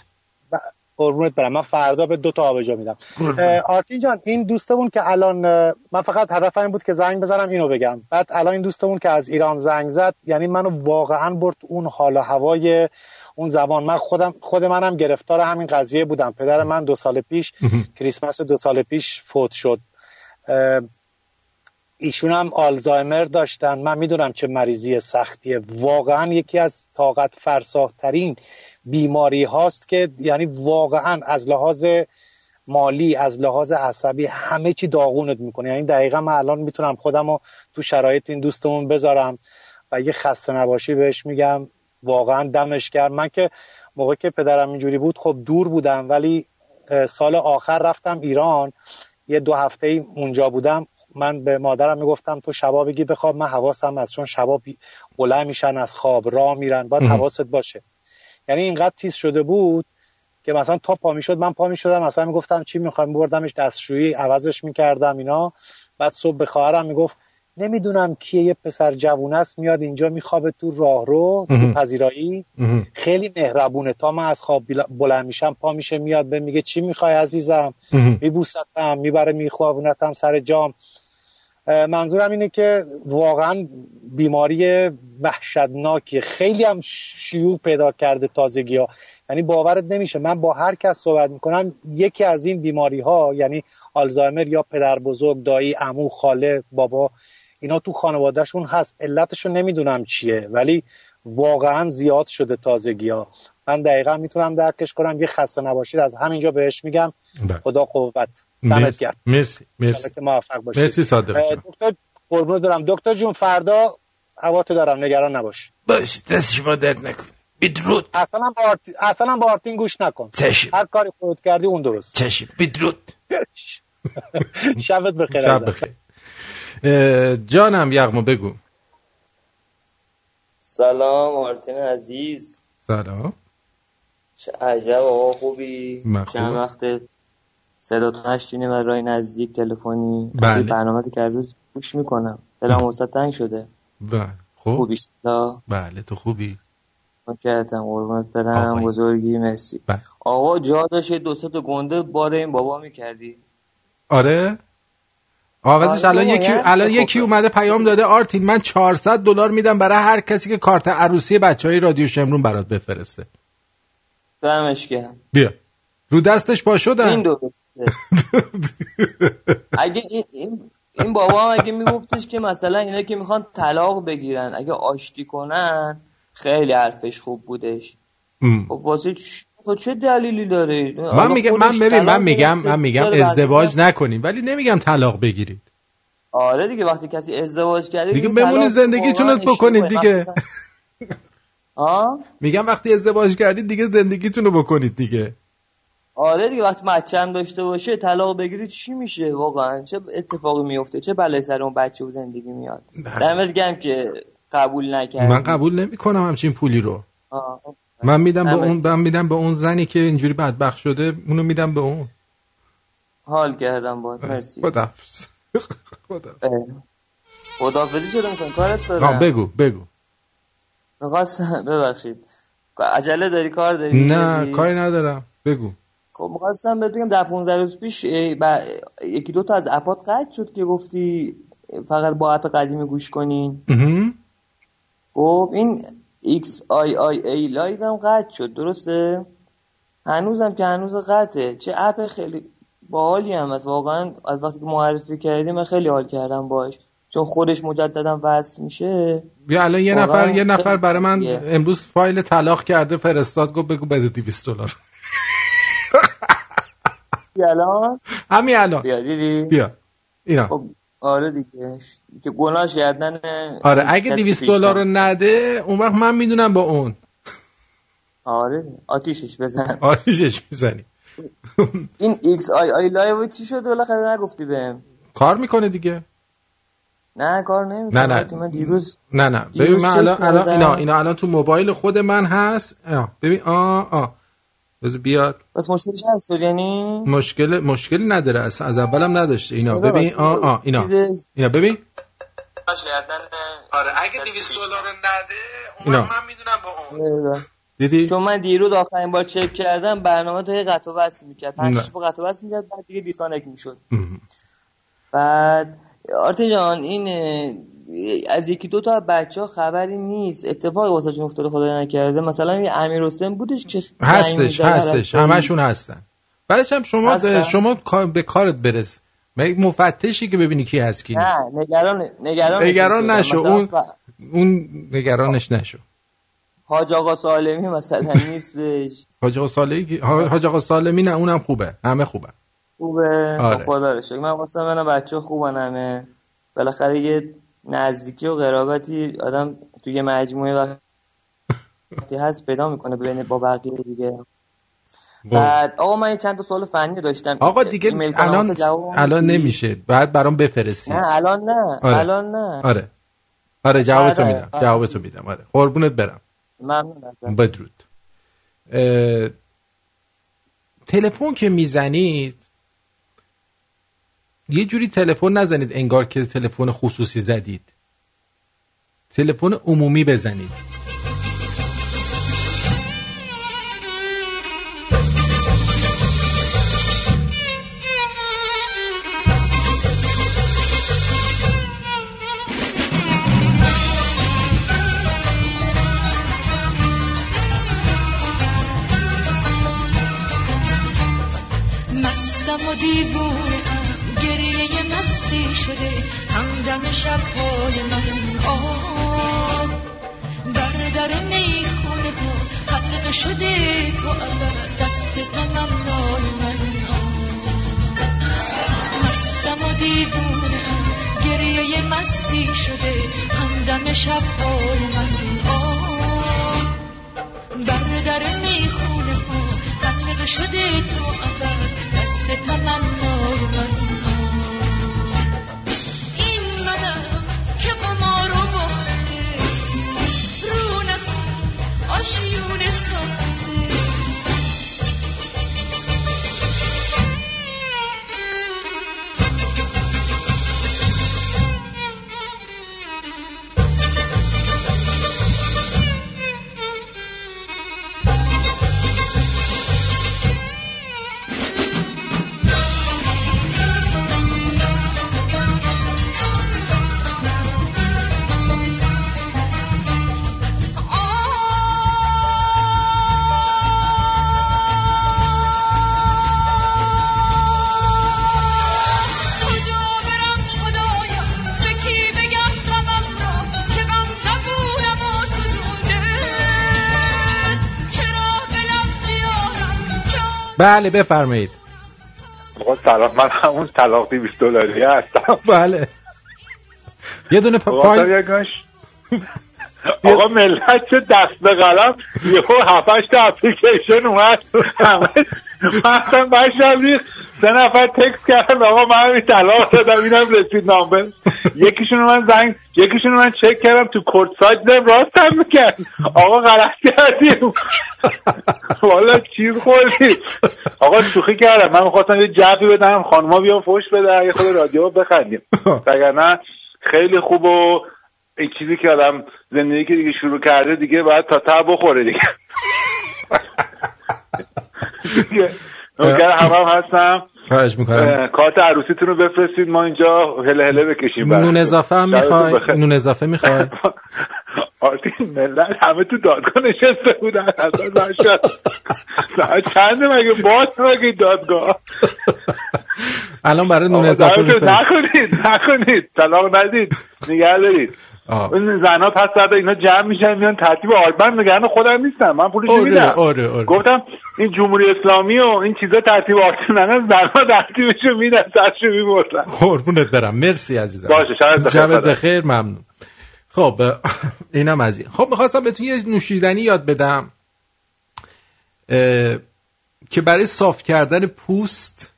قربونت برم. من فردا به دو تا آبجو میدم. آرتین جان این دوستمون که الان من فقط هدفم این بود که زنگ بزنم اینو بگم. بعد الان این دوستمون که از ایران زنگ زد یعنی منو واقعا برد اون حال و هوای اون زبان. من خودم خود منم گرفتار همین قضیه بودم. پدر من دو سال پیش کریسمس دو سال پیش فوت شد. ایشون هم آلزایمر داشتن. من می‌دونم چه مریضی سختیه. واقعا یکی از طاقت فرساخترین بیماری هاست که یعنی واقعا از لحاظ مالی از لحاظ عصبی همه چی داغونت می‌کنه. یعنی دقیقا من الان می‌تونم خودم رو تو شرایط این دوستمون بذارم و یه خسته نباشی بهش میگم. واقعا دمش گرم. من که موقع که پدرم اینجوری بود خب دور بودم ولی سال آخر رفتم ایران. یه دو هفته ای اونجا بودم. من به مادرم می‌گفتم تو شبا بگی بخواب من حواسم از چون شبا بلند میشن از خواب راه میرن. باید. حواست باشه. یعنی اینقدر تیز شده بود که مثلا تا پا می‌شد من پا می‌شدم مثلا می‌گفتم چی می‌خوایم؟ بردمش دستشویی عوضش می‌کردم اینا. بعد صبح به خواهرم می‌گفت نمی‌دونم کیه یه پسر جوون است میاد اینجا میخوابه تو راهرو تو مهم. پذیرایی. خیلی مهربونه تا من از خواب بل- بلند میشم پا میشه میاد به میگه چی می‌خوای عزیزم. میبوستم می‌بره میخوابونتم سر جام. منظورم اینه که واقعا بیماری وحشتناکیه خیلی هم شیوع پیدا کرده تازگی ها یعنی باورت نمیشه. من با هر کس صحبت می‌کنم یکی از این بیماری ها یعنی آلزایمر یا پدر بزرگ دایی امو خاله بابا اینا تو خانوادهشون هست. علتشو نمی‌دونم چیه ولی واقعا زیاد شده تازگی ها من دقیقا می‌تونم درکش کنم. یه خسته نباشید از همینجا بهش میگم. خدا قوت. دمت مرسی. گرم. مرسی. مرسی. انشالله که موفق باشید. مرسی صادق. دکتر قربونت دارم. دکتر جون فردا هواتو دارم. نگران نباش. باش. دست شما درد نکن بدرود اصلا با آرتین اصلا با آرتین گوش نکن. چشم. هر کاری خودت کردی اون درست. چشم. بدرود (laughs) شبت بخیر. شب. بخیر. جانم یغما بگو. سلام آرتین عزیز. سلام. چه عجب آقا خوبی؟ من چند. وقت صدات نشینیم از راه نزدیک تلفنی بله. برنامه که روز گوش می‌کنم. دلم وسط تنگ شده. بله. خب. خوبی؟ بله تو خوبی؟ نکردم قربونت برم. بزرگی مرسی. بله. آقا جا داشت دو سه تا گنده بار این بابا می‌کردی. آره. عوضش آره الان یکی یعنی الان یکی خب؟ اومده پیام داده آرتین من 400 دلار میدم برای هر کسی که کارت عروسی بچه های رادیو شمرون برات بفرسته. دمش گرم. بیا. رو دستش این شدن. درسته. اگه این, این, این بابا هم اگه میگفتش که مثلا اینا که می‌خوان طلاق بگیرن اگه آشتی کنن خیلی حرفش خوب بودش. خب واسه چ... خب چه دلیلی داره؟ من میگم من ببین من میگم من میگم ازدواج نکنیم ولی نمیگم طلاق بگیرید. آره دیگه وقتی کسی ازدواج کرده دیگه بمونید طلاق زندگیتون رو بکنید. دیگه. آه؟ میگم وقتی ازدواج کردید دیگه زندگیتون رو بکنید دیگه. آره دیگه وقتی هم داشته باشه طلاق بگیری چی میشه؟ واقعا چه اتفاقی میفته؟ چه بلای سر اون بچه و زندگی میاد؟ دمت گرم که قبول نکردی. من قبول نمی‌کنم همچین پولی رو. آه. من میدم به اون من میدم به اون زنی که اینجوری بدبخت شده اونو میدم به اون. حال کردم باید مرسی. (laughs) اه. خداحافظی چرا می‌کنی؟ کارت دارم. بگو بگو. می‌خواستم ببخشید. عجله داری؟ کار داری؟ نه؟ کاری ندارم. بگو. خب می‌خواستم بهت بگم در 15 روز پیش یکی دو تا از اپات قطع شد که گفتی فقط با اپ قدیمی گوش کنین. خب این XIIA Live هم قطع شد درسته؟ هنوزم که هنوز قطعه. چه app خیلی باحالی هم هست. واقعا از وقتی که معرفی کردی من خیلی حال کردم باش چون خودش مجددا وصل میشه. بیا الان یه نفر یه نفر برای من. امروز فایل طلاق کرده فرستاد گفت بگو بده 200 دلار. الان؟ همین الان. بیا دیدی؟ بیا. اینا. خب آره دیگه. که گناهش گردن آره اگه کسی که 200 پیش دلار رو. نده اون وقت من می‌دونم با اون. آره آتیشش بزن. آتیشش می‌زنی. این ایکس آی آی لایو چی شد؟ بالاخره نگفتی بهم. کار می‌کنه دیگه. نه کار نمی‌کنه. نه نه. من دیروز نه نه. ببین من الان الان. اینا اینا الان تو موبایل خود من هست. ببین آ آ بذار بیاد. بس مشکلش حل شد یعنی؟ مشکل مشکلی نداره. اصلا از اولم نداشته اینا؟ ببین؟ آ آ اینا. اینا ببین. آره اگه 200 دلار نده اینا. من می‌دونم با اون. دیدی؟ چون من دیروز آخرین بار چک کردم برنامه تو قطع و وصل می‌کرد. پنج با قطع و وصل می‌کرد بعد دیگه disconnect می‌شد. بعد آرتی جان این از یکی دو تا بچه ها خبری نیست. اتفاقی واسشون افتاده خدا نکرده. مثلا یه امیر حسین بودش که هستش هستش. همشون هستن. بعدش هم شما هستن؟ شما به کارت برس. مفتشی که ببینی کی هست کی نیست. نه نگران نگران نگران نشو. اون ف- اون نگرانش نشو. حاج آقا سالمی مثلا (laughs) نیستش. حاج آقا که- حاج آقا سالمی نه اونم خوبه. همه خوبه خوبه. آره. خب خدا رو شکر. من واسه من بچه خوبن همه. بالاخره یه نزدیکی و قرابتی آدم توی یه مجموعه وقتی هست پیدا می‌کنه بین با بقیه دیگه. بعد آقا من چند تا سوال فنی داشتم. آقا دیگه الان الان؟ نمیشه. بعد برام بفرستی. نه الان نه. آره. الان نه. آره. آره جوابتو آره، میدم. آره. جوابتو میدم. آره. قربونت برم. ممنون. بدرود. اه، تلفن که می‌زنید یه جوری تلفن نزنید انگار که تلفن خصوصی زدید. تلفن عمومی بزنید. شده همدم شبهای من. آه بر در می‌خونه ها حلقه شده تو ابد دست تمنای من. آه مستم و دیوونه گریه مستی شده همدم شبهای من. آه بر در می‌خونه ها حلقه شده تو ابد دست تمنای بله بفرمایید. آقا سلام من همون طلاق 200 دلاری هستم. بله. یه دونه پا- آقا ملت چه دست به قلم. یهو هفتش تا اپلیکیشن اومد. من اصلا بشم ریخت. سه نفر تکس کردن. آقا من همین طلاق دادم. اینم رسید نامبر یکیشون من زنگ یکیشون من چک کردم. تو کورت سایت دارم راست هم می‌کرد. آقا غلط کردیم. والا چیز خوردی؟ آقا شوخی کردم. من می‌خواستم یه جبی بدم. خانما بیان فوش بده. یه خود رادیو بخندیم. (laughs) وگرنه خیلی خوب و چیزی که آدم زندگی که دیگه شروع کرده دیگه باید تا تا بخوره دیگه. دیگه. هم هستم. خواهش می‌کنم. کارت عروسیتون رو بفرستید ما اینجا هله هله بکشیم. نون اضافه هم می‌خوای. نون اضافه می‌خوای؟ (laughs) آرتین ملت همه تو دادگاه نشسته بودن. اصلا ساعت چنده مگه؟ باز مگه دادگاه؟ الان برای نون اضافه نکنید نکنید. طلاق ندید. نگه دارید. اون زنا پس فردا اینا جمع میشن میان ترتیب آلمان نگران خودم نیستم من پولشو آره، میدم. آره، آره. گفتم این جمهوری اسلامی و این چیزا ترتیب آلمان نه زنا ترتیبشو میدن سرشو می‌برن قربونت برم. مرسی عزیزم. باشه، شبت بخیر. ممنون. خب اینم از این. خب می‌خواستم بهتون یه نوشیدنی یاد بدم اه، که برای صاف کردن پوست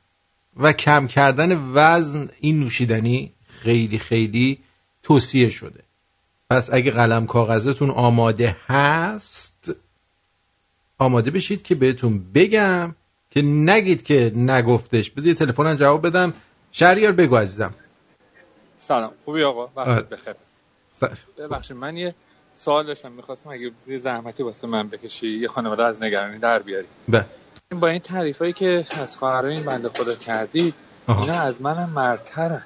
و کم کردن وزن این نوشیدنی خیلی خیلی توصیه شده. پس اگه قلم کاغذتون آماده هست آماده بشید که بهتون بگم که نگید که نگفتش. بذار تلفن جواب بدم. شهریار بگو عزیزم. سلام. خوبی آقا؟ وقت آره. بخیر. ببخشید من یه سوال داشتم. می‌خواستم اگه یه زحمتی واسه من بکشی یه خانواده از نگرانی در بیاری. به با این تعریفایی که از خواهرای این بنده خدا کردی. اینا از منم مردترن.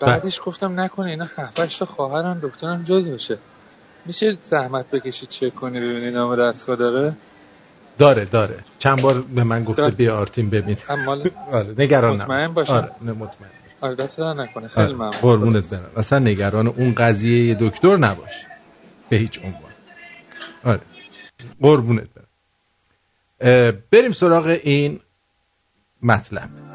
بعدش گفتم نکنه اینا هفتش تا خواهرن دکترم جز باشه میشه زحمت بکشی چک کنی ببینی نام دستگاه داره؟ داره داره. چند بار به من گفته داره. بیا آرتین ببین. مال آره نگران. مطمئن باشم. آره مطمئن آره دست نکنه. خیلی آره. ممنون. قربونت برم. اصلا نگران اون قضیه دکتر نباش. به هیچ عنوان. آره. قربونت برم. بریم سراغ این مطلب.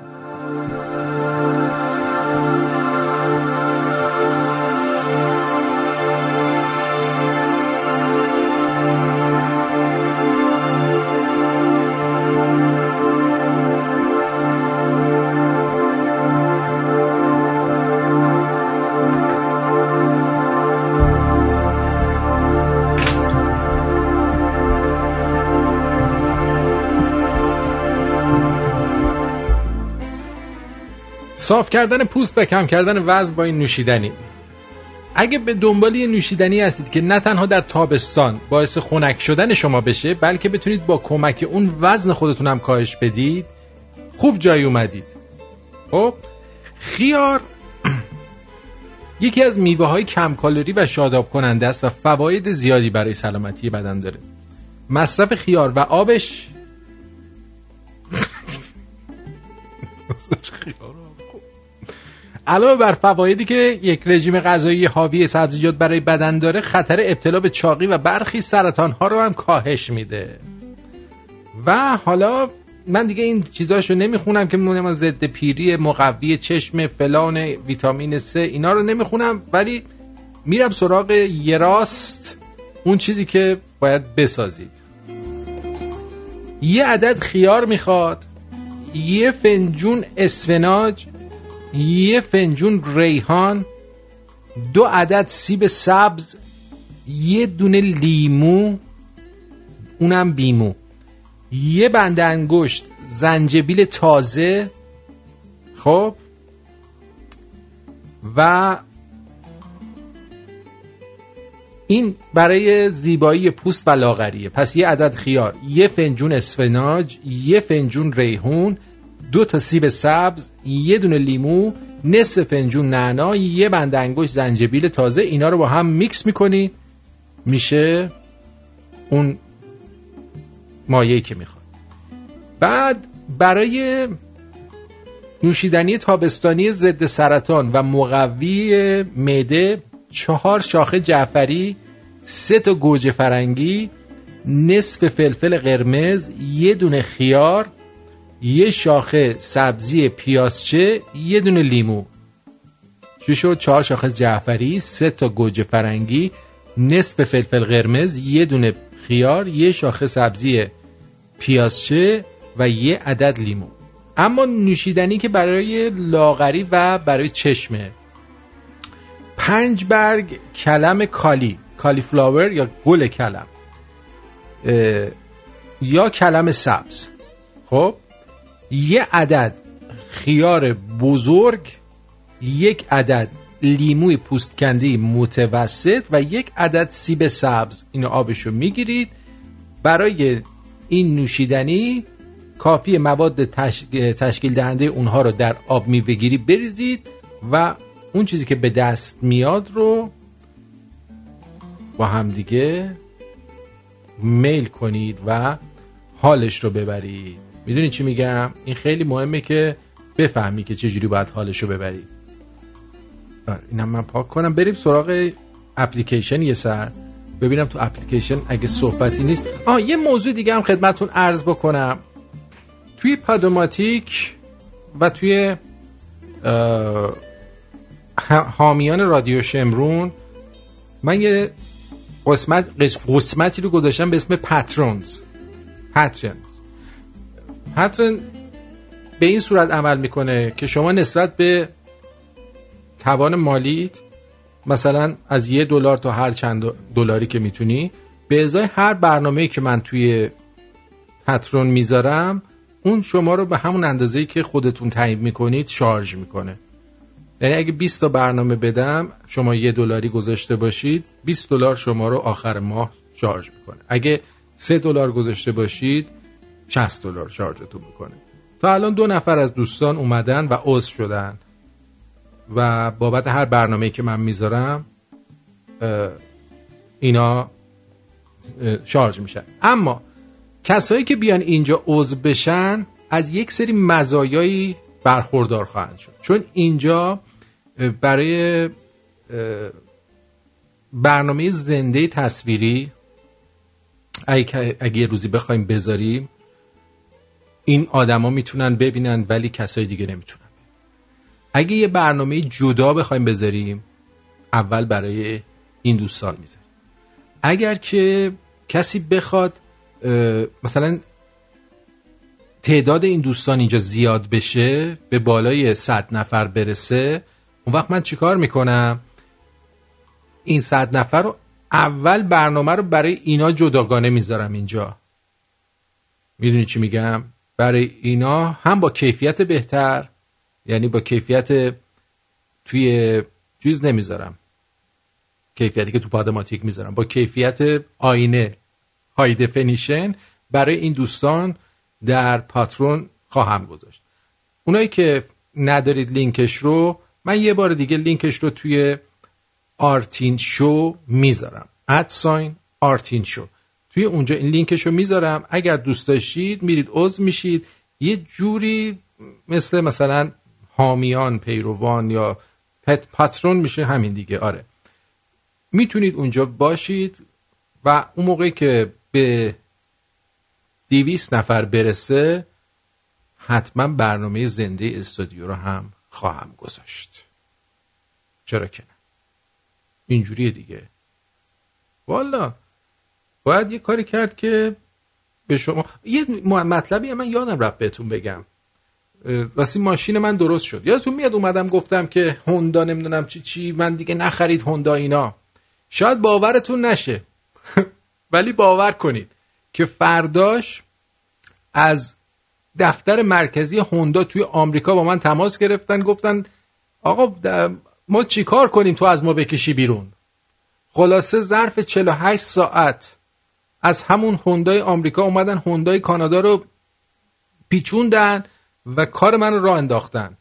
صاف کردن پوست و کم کردن وزن با این نوشیدنی. اگه به دنبال یه نوشیدنی هستید که نه تنها در تابستان باعث خنک شدن شما بشه بلکه بتونید با کمک اون وزن خودتون هم کاهش بدید خوب جای اومدید. خب خیار (clears throat) یکی از میوه های کم کالری و شاداب کننده است و فواید زیادی برای سلامتی بدن داره. مصرف خیار و آبش. (laughs) علاوه بر فوایدی که یک رژیم غذایی حاوی سبزیجات برای بدن داره خطر ابتلا به چاقی و برخی سرطان ها رو هم کاهش میده. و حالا من دیگه این چیزاشو نمی‌خونم که میمونم ضد پیری مقوی چشم فلان ویتامین C اینا رو نمی‌خونم ولی میرم سراغ یه راست اون چیزی که باید بسازید. یه عدد خیار می‌خواد یه فنجون اسفناج یه فنجون ریحان دو عدد سیب سبز یه دونه لیمو اونم بیمو. یه بند انگشت زنجبیل تازه خب؟ و این برای زیبایی پوست و لاغریه. پس یه عدد خیار یه فنجون اسفناج یه فنجون ریحون دو تا سیب سبز یه دونه لیمو نصف فنجون نعنا یه بند انگشت زنجبیل تازه اینا رو با هم میکس می‌کنی میشه اون مایه‌ای که می‌خواد. بعد برای نوشیدنی تابستانی ضد سرطان و مقوی معده چهار شاخه جعفری سه تا گوجه فرنگی نصف فلفل قرمز یه دونه خیار یه شاخه سبزی پیازچه یه دونه لیمو. چی شد؟ چهار شاخه جعفری سه تا گوجه فرنگی نصف فلفل قرمز یه دونه خیار یه شاخه سبزی پیازچه و یه عدد لیمو. اما نوشیدنی که برای لاغری و برای چشمه. پنج برگ کلم کالی کالیفلاور یا گل کلم. یا کلم سبز. خب؟ یه عدد خیار بزرگ یک عدد لیموی پوستکنده متوسط و یک عدد سیب سبز. اینو آبشو می‌گیرید. برای این نوشیدنی کافی مواد تش... تشکیل دهنده اونها رو در آب میوهگیری بریزید و اون چیزی که به دست میاد رو با همدیگه میل کنید و حالش رو ببرید. می‌دونی چی میگم؟ این خیلی مهمه که بفهمی که چجوری باید حالش رو ببری. آره، اینم من پاک کنم. بریم سراغ اپلیکیشن یه سر. ببینم تو اپلیکیشن اگه صحبتی نیست. آه یه موضوع دیگه هم خدمتون عرض بکنم. توی پادوماتیک و توی حامیان رادیو شمرون من یه قسمت قس- قسمتی رو گذاشتم به اسم پترونز پترونز پترن به این صورت عمل می‌کنه که شما نسبت به توان مالیت مثلا از یه دلار تا هر چند دلاری که می‌تونی به ازای هر برنامه که من توی پترون می‌ذارم اون شما رو به همون اندازه که خودتون تعیین می‌کنید شارژ می‌کنه. یعنی اگه 20 تا برنامه بدم شما یه دلاری گذاشته باشید 20 دلار شما رو آخر ماه شارژ می‌کنه. اگه 3 دلار گذاشته باشید 60 دلار شارژتون می‌کنه. تا الان دو نفر از دوستان اومدن و عضو شدن. و بابت هر برنامه که من می‌ذارم اینا شارژ میشن اما کسایی که بیان اینجا عضو بشن از یک سری مزایایی برخوردار خواهند شد. چون اینجا برای برنامه زنده تصویری اگه روزی بخوایم بذاریم این آدما می‌تونن ببینن ولی کسای دیگه نمی‌تونن. اگه یه برنامه جدا بخوایم بذاریم اول برای این دوستان می‌ذاریم. اگر که کسی بخواد مثلا تعداد این دوستان اینجا زیاد بشه به بالای 100 نفر برسه اون وقت من چیکار می‌کنم؟ این صد نفر رو اول برنامه رو برای اینا جداگانه می‌ذارم اینجا. می‌دونی چی میگم؟ برای اینا هم با کیفیت بهتر یعنی با کیفیت توی چیز نمی‌ذارم. کیفیتی که تو Podomatic می‌ذارم. با کیفیت آینه high definition برای این دوستان در Patreon خواهم گذاشت. اونایی که ندارید لینکش رو من یه بار دیگه لینکش رو توی Artin Show می‌ذارم. at sign Artin Show. توی اونجا این لینکش رو می‌ذارم. اگر دوست داشتید میرید عضو میشید. یه جوری مثل مثلا حامیان پیروان یا پت پاترون میشه همین دیگه. آره. می‌تونید اونجا باشید و اون موقعی که به دیویس نفر برسه حتما برنامه زنده استودیو رو هم خواهم گذاشت. چرا که نه؟ اینجوریه دیگه. والا باید یه کاری کرد که به شما یه مطلبی من یادم رفت بهتون بگم. راستی ماشین من درست شد. یادتون میاد اومدم گفتم که هوندا نمی‌دونم چی چی من دیگه نخرید هوندا اینا. شاید باورتون نشه. (laughs) ولی باور کنید که فرداش از دفتر مرکزی هوندا توی آمریکا با من تماس گرفتن گفتن آقا ما چیکار کنیم تو از ما بکشی بیرون؟ خلاصه ظرف 48 ساعت از همون هوندای آمریکا اومدن هوندای کانادا رو پیچوندن و کار من راه انداختن.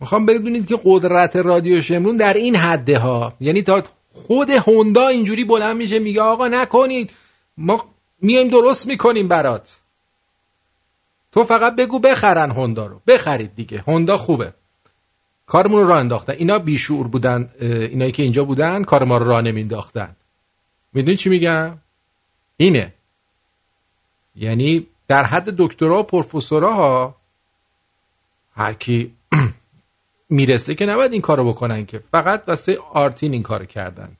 می‌خوام بدونید که قدرت رادیو شمرون در این حده ها یعنی تا خود هوندا اینجوری بلند میشه میگه آقا نکنید ما میایم درست می‌کنیم برات. تو فقط بگو بخرن هوندا رو. بخرید دیگه هوندا خوبه. کارمون رو راه انداختن. اینا بیشور بودن اینایی که اینجا بودن کار ما رو راه نمینداختن می‌دونی چی میگم؟ اینه. یعنی در حد دکترا و پروفسورها ها هر کی (clears throat) می‌رسه که نباید این کارو بکنن که. فقط واسه آرتین این کارو کردن.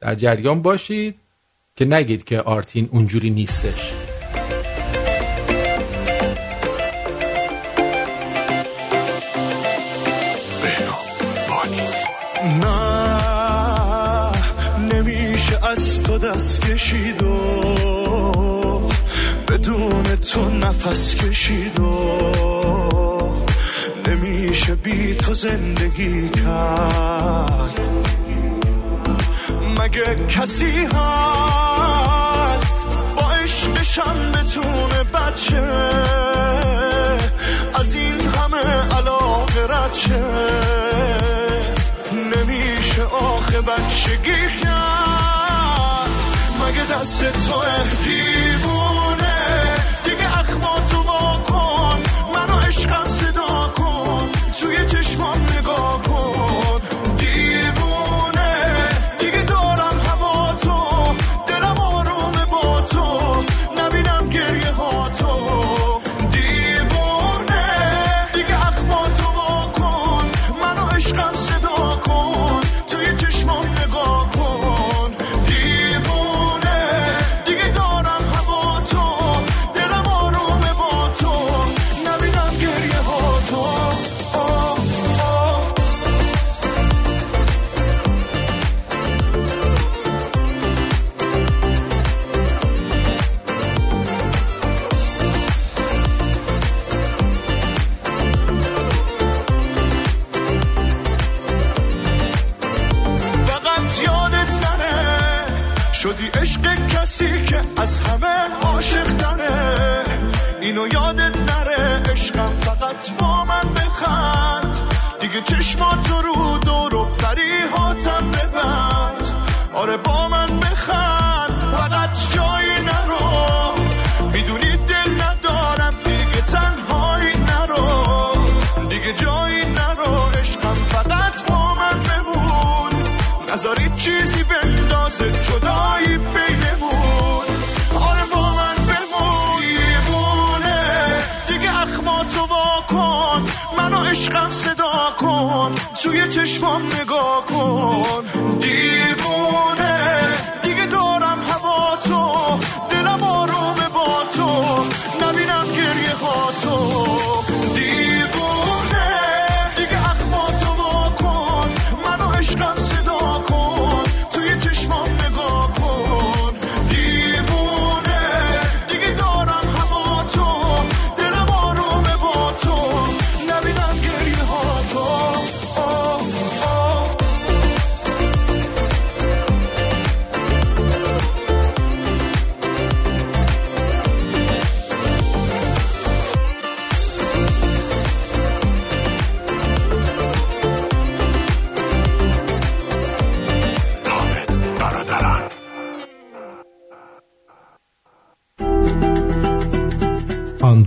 در جریان باشید که نگید که آرتین اونجوری نیستش. نه. دست کشید و بدون تو نفس کشید و نمیشه بی تو زندگی کرد. مگه کسی هست با عشقشم بتونه بچه؟ از این همه علاقه رد نمیشه آخه بچگی کرد. دست تو دیوونه فقط با من بخند دیگه چشمات رو دور و فریحاتم ببند آره با من بخند فقط جایی نرو. می‌دونی دل ندارم دیگه تنهایی نرو. دیگه جایی نرو عشقم فقط با من بمون. نذاری چیزی بندازه جدایی کن توی چشمام نگاه کن. دیوونه.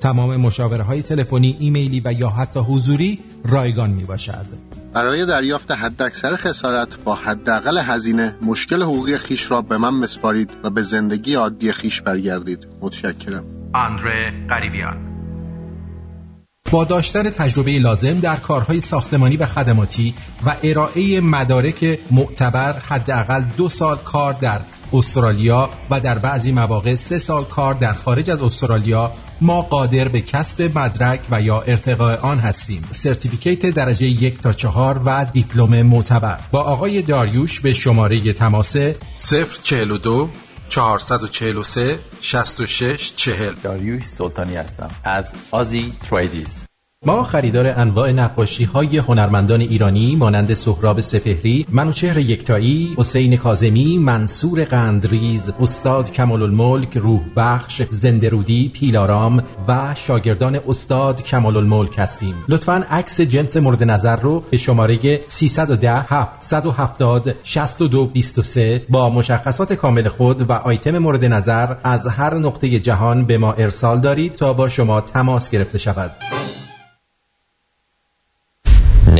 تمام مشاوره های تلفنی، ایمیلی و یا حتی حضوری رایگان می باشد. برای دریافت حداکثر خسارت با حداقل هزینه مشکل حقوقی خیش را به من مسپارید و به زندگی عادی خیش برگردید. متشکرم. آندره قریبیان. با داشتن تجربه لازم در کارهای ساختمانی و خدماتی و ارائه مدارک معتبر حداقل دو سال کار در استرالیا و در بعضی مواقع سه سال کار در خارج از استرالیا ما قادر به کسب مدرک و یا ارتقاء آن هستیم. certificate درجه یک تا چهار و دیپلم معتبر. با آقای داریوش به شماره تماس 042 443 66 40 داریوش سلطانی هستم. از Aussie Tradies. ما خریدار انواع نقاشی های هنرمندان ایرانی مانند سهراب سپهری، منوچهر یکتایی، حسین کاظمی، منصور قندریز، استاد کمال الملک، روح بخش، زندرودی، پیلارام و شاگردان استاد کمال الملک هستیم. لطفاً عکس جنس مورد نظر رو به شماره 310 770 6223 با مشخصات کامل خود و آیتم مورد نظر از هر نقطه جهان به ما ارسال دارید تا با شما تماس گرفته شود.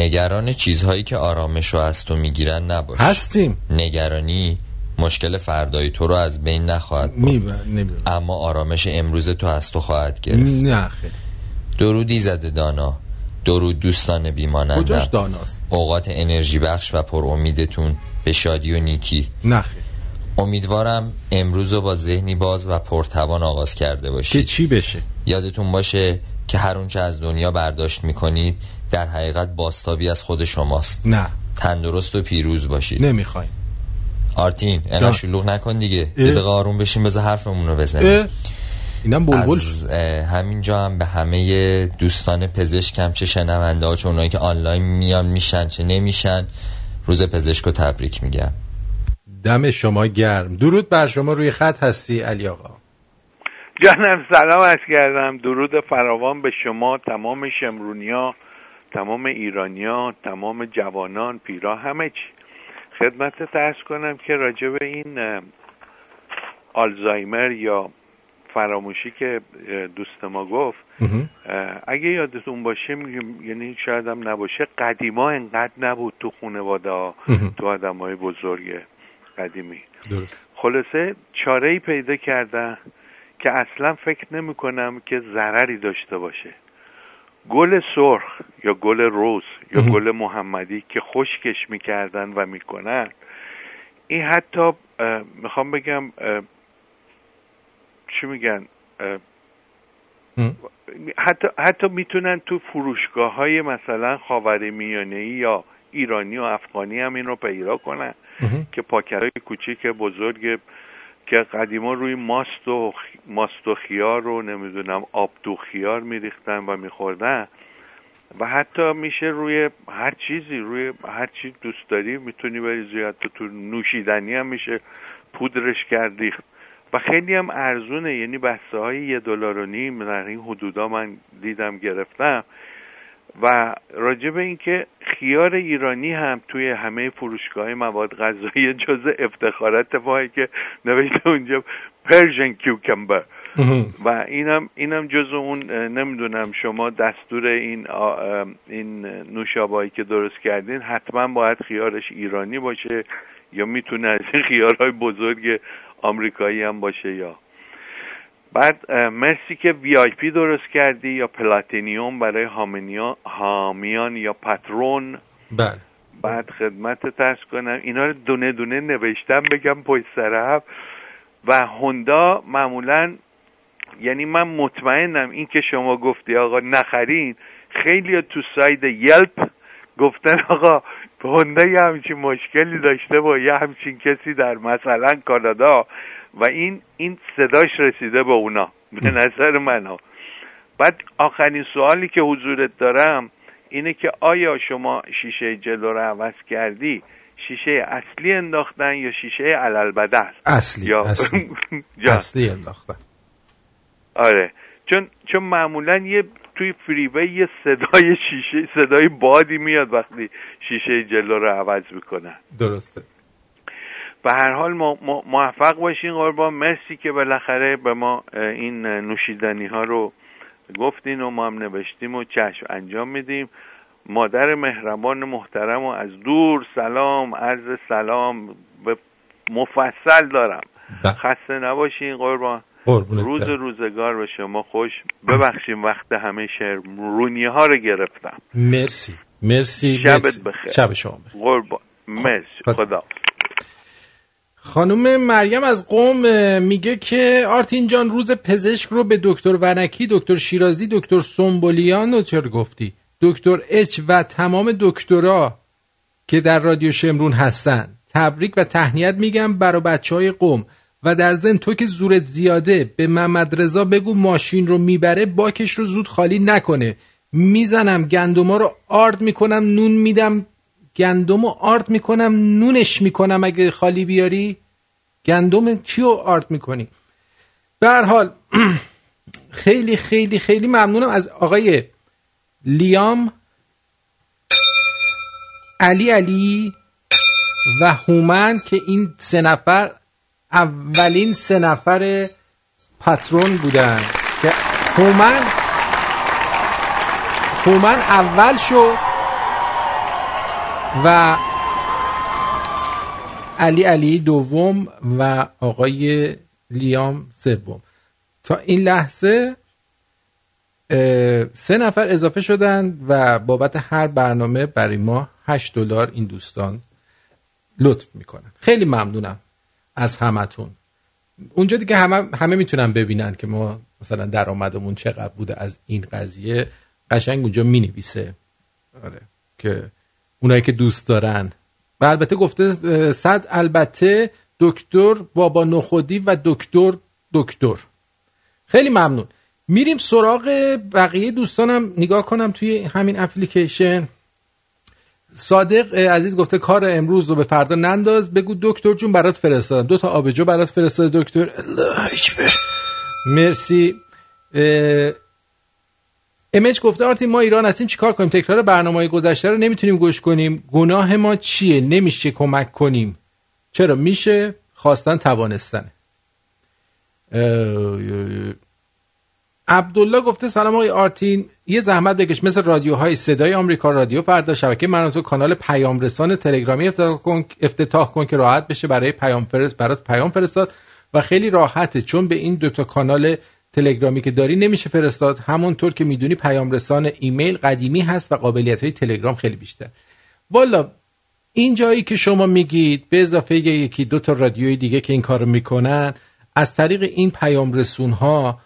نگران چیزهایی که آرامش رو از تو می‌گیرن نباش. هستیم. نگرانی مشکل فردای تو رو از بین نخواهد برد. اما آرامش امروز تو از تو خواهد گرفت. نه خیلی. درودی زده دانا. درود دوستان بیمانندم کجاش داناست؟ اوقات انرژی بخش و پر امیدتون به شادی و نیکی. نه خیلی. امیدوارم امروز رو با ذهنی باز و پرتوان آغاز کرده باشید. که چی بشه؟ یادتون باشه که هر اونچه از دنیا برداشت می‌کنید در حقیقت باستابی از خود شماست. نه. تندرست و پیروز باشید. نمی‌خوایم. آرتین. اینا شلوغ نکن دیگه. یه دقیقه آروم بشین بذار حرفمون رو بزنیم. اینم بلبل. از همینجا هم به همه دوستان پزشکم چه شنونده ها چه اونایی که آنلاین میان میشن چه نمیشن روز پزشک رو تبریک میگم. دم شما گرم. درود بر شما. روی خط هستی علی آقا. جانم سلام از کردم. درود فراوان به شما تمام شمرونیا. تمام ایرانیا تمام جوانان پیرا همه چی. خدمت ترس کنم که راجع به این آلزایمر یا فراموشی که دوست ما گفت اگه یادتون باشه یعنی شاید هم نباشه قدیما انقدر نبود تو خانواده ها تو آدم های بزرگ قدیمی. درست. خلاصه چاره ای پیدا کردن که اصلا فکر نمی کنم که ضرری داشته باشه. گل سرخ. یا گل روز یا. گل محمدی که خشکش می‌کردن و می‌کنن. این حتی می‌خوام بگم چی میگن حتی حتی می‌تونن تو فروشگاه های مثلا خاور میانه یا ایرانی و افغانی هم این رو پیدا کنن که پاکرهای کوچیک بزرگ که قدیما روی ماست و ماست و خیار رو نمی‌دونم آب دو خیار میریختن و میخوردن. و حتی میشه روی هر چیزی روی هر چی دوست داری می‌تونی بریزی حتی تو نوشیدنی هم میشه پودرش کرد ریخت و خیلی هم ارزونه یعنی بسته های یه دلار و نیم در این حدودا من دیدم گرفتم. و راجع به اینکه خیار ایرانی هم توی همه فروشگاه مواد غذایی جز افتخارات ما که نوشته اونجا Persian cucumber و اینم اینم جز اون نمی‌دونم شما دستور این این نوشابایی که درست کردین حتما باید خیارش ایرانی باشه یا می‌تونه از این خیارهای بزرگ آمریکایی هم باشه یا. بعد مرسی که VIP درست کردی یا platinum برای حامیان یا Patreon بله. بعد خدمتت عرض کنم اینا رو دونه دونه نوشتم بگم پشت سر و هوندا معمولا یعنی من مطمئنم این که شما گفتی آقا نخرین خیلی تو ساید یلپ گفتن آقا هوندا یه همچین مشکلی داشته با یه همچین کسی در مثلا کانادا. و این این صداش رسیده به اونا به نظر من ها بعد آخرین سوالی که حضورت دارم اینه که آیا شما شیشه جلو رو عوض کردی؟ شیشه اصلی انداختن یا شیشه علل بدل اصلی یا اصلی. (laughs) اصلی انداختن. آره. چون چون معمولا یه توی فریوی یه صدای شیشه صدای بادی میاد وقتی شیشه جلو رو عوض می‌کنن. درسته. به هر حال ما موفق باشین قربان. مرسی که بالاخره به ما این نوشیدنی ها رو گفتین و ما هم نوشتیم و چشم انجام میدیم. مادر مهربان محترم و از دور سلام عرض سلام. به مفصل دارم. خسته نباشین قربان. روز روزگار به شما خوش. ببخشیم وقت همه شهرونی ها رو گرفتم. مرسی. مرسی. شبت مرسی. بخیر. شب شما بخیر. قربان. مرسی. خدا. خانم مریم از قوم میگه که آرتین جان روز پزشک رو به دکتر ونکی دکتر شیرازی دکتر سنبولیان رو چرا گفتی؟ دکتر اچ و تمام دکترا که در رادیو شمرون هستن. تبریک و تهنیت میگم برای بچه های قوم. و در ضمن تو که زورت زیاده به محمد رضا بگو ماشین رو می‌بره باکش رو زود خالی نکنه. می‌زنم گندما رو آرد می‌کنم نون میدم. گندم رو آرد می‌کنم نونش می‌کنم اگه خالی بیاری. گندم کیو آرد می‌کنی؟ به حال (clears throat) خیلی خیلی خیلی ممنونم از آقای لیام علی علی و هومن که این سه نفر اولین سه نفر پترون بودن که هومن هومن اول شد و علی علی دوم و آقای لیام سوم. تا این لحظه سه نفر اضافه شدن و بابت هر برنامه برای ما 8 دلار این دوستان لطف می‌کنن. خیلی ممنونم. از همتون. اونجا دیگه همه همه می‌تونن ببینن که ما مثلا درآمدمون چقدر بوده از این قضیه. قشنگ اونجا می‌نویسه. آره. که اونایی که دوست دارن. و البته گفته صد البته دکتر بابا نخودی و دکتر دکتر. خیلی ممنون. میریم سراغ بقیه دوستانم. نگاه کنم توی همین اپلیکیشن. صادق عزیز گفته کار امروز رو به فردا ننداز. بگو دکتر جون برات فرستادم. دو تا آبجو برات فرستاده دکتر. مرسی. امج گفته آرتی ما ایران هستیم چیکار کنیم؟ تکرار برنامه های گذشته رو نمی‌تونیم گوش کنیم. گناه ما چیه؟ نمیشه کمک کنیم. چرا؟ میشه خواستن توانستن. عبدالله گفته سلام آقای آرتین. یه زحمت بکش مثل رادیوهای صدای آمریکا رادیو فردا شبکه من تو کانال پیام رسان تلگرامی افتتاح کن افتتاح کن که راحت بشه برای پیام فرست برات پیام فرستاد و خیلی راحته چون به این دوتا کانال تلگرامی که داری نمیشه فرستاد همونطور که می‌دونی پیام رسان ایمیل قدیمی هست و قابلیت های تلگرام خیلی بیشتر والا این جایی که شما میگید به اضافه یکی دو تا رادیوی دیگه که این کارو می‌کنن از طریق این پیام رسون ها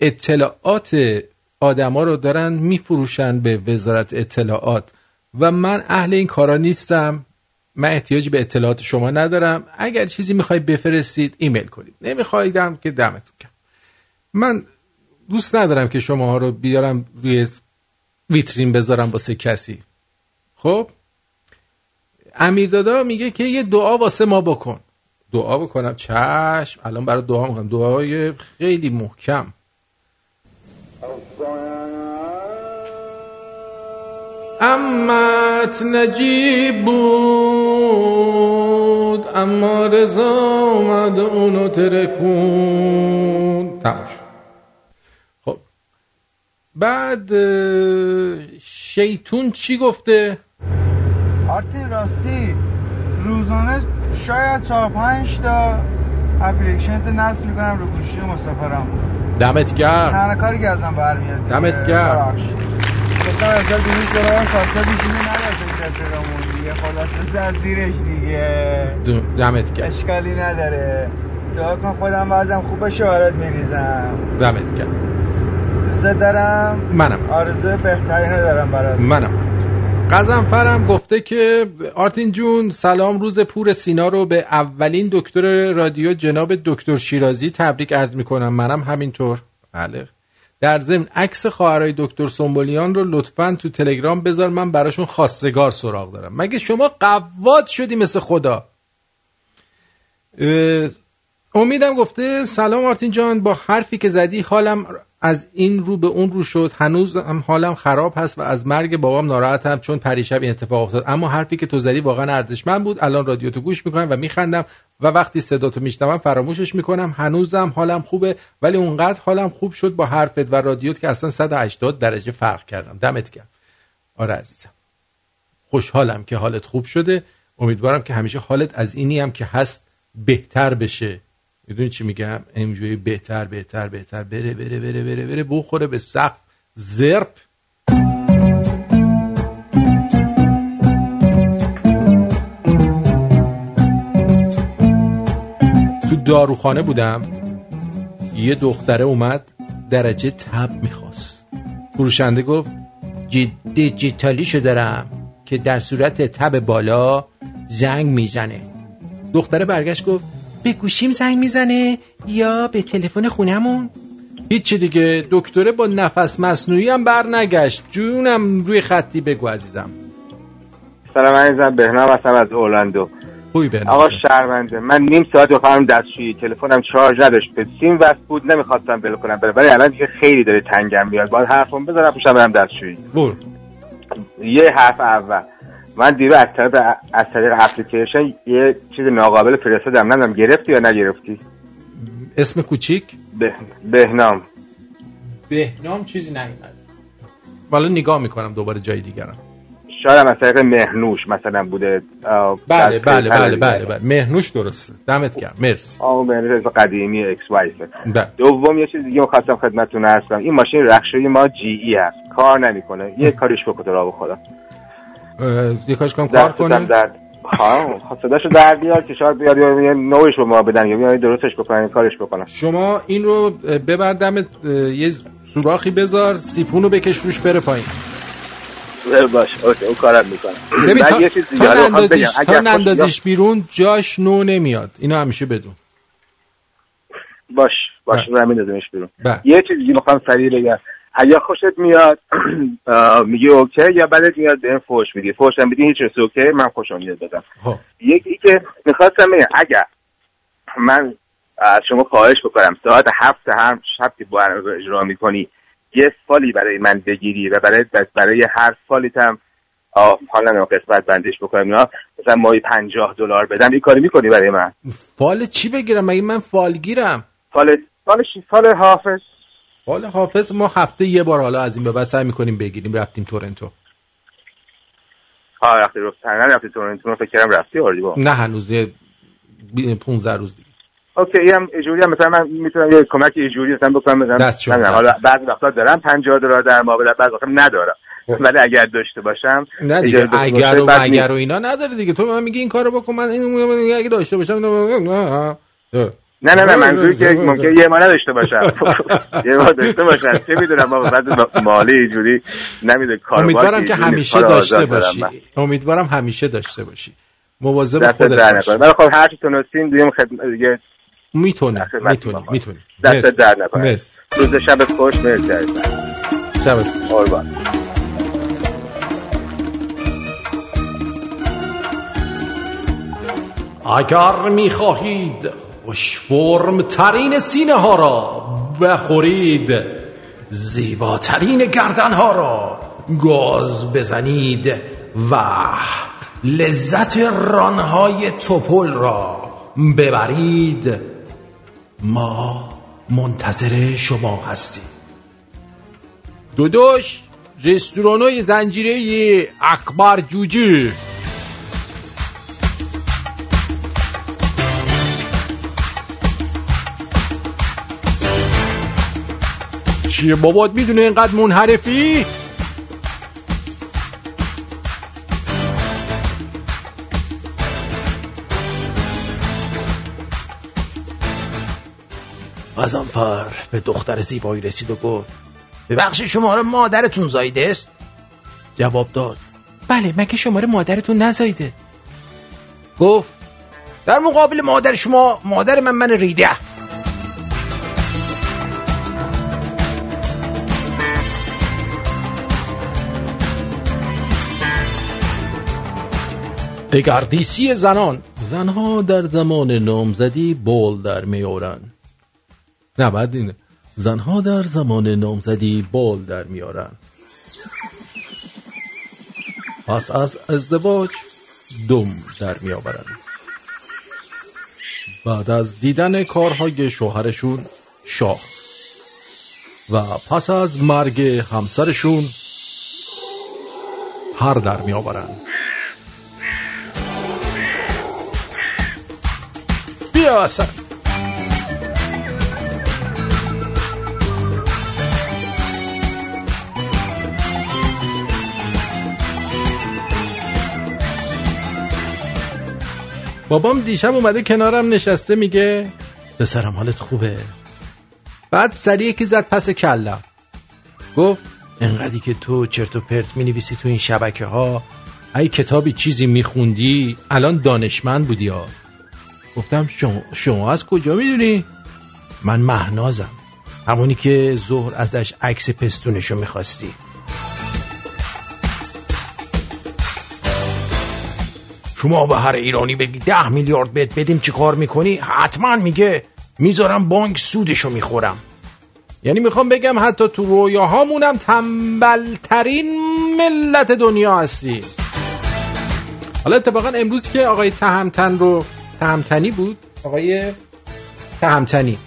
اطلاعات آدما رو دارن میفروشن به وزارت اطلاعات. و من اهل این کارا نیستم. من احتیاجی به اطلاعات شما ندارم. اگر چیزی می‌خوای بفرستید ایمیل کنید. نمیخوایدم که دمتون کم من دوست ندارم که شما ها رو بیارم روی ویترین بذارم واسه کسی. خب؟ امیر دادا میگه که یه دعا واسه ما بکن. دعا بکنم. چشم. الان برای دعا می‌کنم دعای خیلی محکم. امت نجیب بود اما رضا اومد اونو ترکون تموش خب بعد شیطون چی گفته؟ آرتین راستی روزانه شاید چهار پنج تا اپلیکیشن تو نصب می‌کنم رو گوشی مسافرم دمت گرم. تنها کاری که ازم برمیاد دمت گرم. گفتم اجازه دیروز دارم کارتا بود احترامون دیگه. خلاصه زد زیرش دیگه. دمت گرم. اشکالی نداره. دعا کن خودم بعضم خوب بشه برات میریزم. دمت گرم. دوست دارم؟ منم. آرزو بهترین رو دارم برات. منم. قزنفرم گفته که آرتین جون سلام روز پور سینا رو به اولین دکتر رادیو جناب دکتر شیرازی تبریک عرض می‌کنم. منم همینطور. بله. در ضمن عکس خواهرای دکتر سنبولیان رو لطفا تو تلگرام بذار. من براشون خواستگار سراغ دارم. مگه شما قواد شدی مثل خدا؟ امیدم گفته سلام آرتین جان با حرفی که زدی حالم از این رو به اون رو شد. هنوز هم حالم خراب هست و از مرگ بابام ناراحتم چون پریشب این اتفاق افتاد. اما حرفی که تو زدی واقعا ارزشمند بود. الان رادیو تو گوش می‌کنم و میخندم و وقتی صدا تو میشنوم فراموشش می‌کنم. هنوزم حالم خوبه ولی اونقدر حالم خوب شد با حرفت و رادیوت که اصلا 180 درجه فرق کردم. دمت گرم. آره عزیزم. خوشحالم که حالت خوب شده. امیدوارم که همیشه حالت از اینی هم که هست بهتر بشه. می‌دونی چی میگم؟ اینجوری بهتر بهتر بهتر بره بره بره بره بره بخوره به سقف. زرپ. تو داروخانه بودم. یه دختره اومد درجه تب می‌خواست. فروشنده گفت جی- دیجیتالیشو دارم که در صورت تب بالا زنگ می‌زنه. دختره برگشت گفت به گوشیم زنگ می‌زنه یا به تلفن خونمون هیچی دیگه. دکتره با نفس مصنوعی هم بر نگشت. جونم روی خطی بگو عزیزم. سلام عزیزم. بهنام هستم از اورلاندو خوبی بهنام آقا شرمنده. من نیم ساعت بخوام دستشویی تلفنم. چارج نداشت. به سیم وصل بود. نمی‌خواستم بل کنم. بره ولی الان دیگه خیلی داره تنگم میاد. باید حرفم بزنم پوشم برم دستشویی برو. یه حرف اول. من دیروز از طریق از طریق اپلیکیشن یه چیز ناقابل فرستادم. ندم گرفتی یا نگرفتی؟ اسم کوچیک؟ به... بهنام. بهنام چیزی نیومد. حالا نگاه می‌کنم دوباره جای دیگرم. شاید هم از طریق مهنوش مثلا بوده. بله بله بله بله بله. مهنوش درسته. دمت گرم. مرسی. آه مهنوش قدیمی اکس وایسه بله. دوم یه چیز دیگه خواستم خدمتتون عرض کنم. این ماشین رخشوی ما جی ای هست. کار نمی‌کنه. یه کاریش بکن تو راه خدا. یه کاش کنم کار کنه درد ها صداشو در بیار که شاید بیاد یا یه نوعش به ما بدن یا بیاد درستش بکنن کارش بکنن. شما این رو ببر اه، یه سوراخی بذار سیفون رو بکش روش بره پایین. باش اوکی اون کارم می‌کنم. ببین تا, یه چیز تا نندازیش. تا نندازیش بیرون جاش نو نمیاد. اینو همیشه بدون. باش باش رو میدازمش بیرون. بله. یه چیز دیگه می‌خوام سریع بگم. اگه خوشت میاد (clears throat) آه، میگی OK یا بعدت میاد به فوش میدی؟ فوش هم بدی هیچ OK؟ من خوشم میاد بدم. خب. یکی که می‌خواستم بگم اگر من از شما خواهش بکنم ساعت هفت هم شب که برنامه اجرا می‌کنی یه فالی برای من بگیری و برای برای هر فالیت هم حالا قسمت بندیش بکنم نه مثلا ماهی پنجاه دلار بدم این کاری می‌کنی برای من؟ فال چی بگیرم؟ مگه من فالگیرم؟ فال فال چی؟ فال حافظ. فال حافظ ما هفته یه بار حالا از این به بعد سعی می‌کنیم بگیریم رفتیم تورنتو. ها رفتی نه رفتی تورنتو من فکر کردم رفتی آردی با. نه هنوز یه بی- 15 روز دیگه. OK هم اجوری هم مثلا من می‌تونم یه کمک اجوری مثلا بکنم مثلا. حالا بعضی وقتا دارم 50 دلار در مقابل بعضی وقتا ندارم. ولی اگر داشته باشم نه دیگه اگر و مگر و اینا نداره دیگه. تو من میگی این کارو بکن من اینو اگه داشته باشم نه. نه نه نه منظور که ممکن یه ما نداشته باشم. (laughs) یه ما داشته باشم. چه می‌دونم ما بعد مالی اینجوری نمیده کار امیدوارم که همیشه داشته باشی. امیدوارم همیشه داشته باشی. مواظب خودت باش. ولی خب هر چی تونستین دیگه خدمت دیگه می‌تونی می‌تونی. می‌تونی. دست. در نکنه. مرسی. روز شب خوش مرسی خوش. قربان. اگر می‌خواهید خوشفرم ترین سینه ها را بخورید. زیباترین گردن ها را گاز بزنید و لذت رانهای توپل را ببرید. ما منتظر شما هستیم. دودوش رستورانای زنجیره اکبر جوجه چیه بابات می‌دونه اینقدر منحرفی؟ غزنفر به دختر زیبایی رسید و گفت ببخشید شماره مادرتون زایده است؟ جواب داد بله مگه شماره مادرتون نزایده. گفت در مقابل مادر شما مادر من من ریده. دگردیسی زنان. زنها در زمان نامزدی بول در میارن نه بعد اینه زنها در زمان نامزدی بال در میارن پس از ازدواج دم در میآورن بعد از دیدن کارهای شوهرشون شاخ و پس از مرگ همسرشون هر در میآورن اصلا بابام دیشب اومده کنارم نشسته میگه پسرم حالت خوبه. بعد سریع که زد پس کلم گفت انقدری که تو چرت و پرت می‌نویسی تو این شبکه ها ای کتابی چیزی میخوندی الان دانشمند بودی ها. گفتم شما, شما از کجا می‌دونی؟ من مهنازم. همونی که ظهر ازش عکس پستونشو می‌خواستی. شما به هر ایرانی بگی ده میلیارد بهت بدیم چی کار می‌کنی؟ حتما میگه می‌ذارم بانک سودشو می‌خورم. یعنی می‌خوام بگم حتی تو رویاهامونم تنبلترین ملت دنیا هستی. حالا اتفاقا امروز که آقای تهمتن رو تهمتنی بود؟ آقای تهمتنی.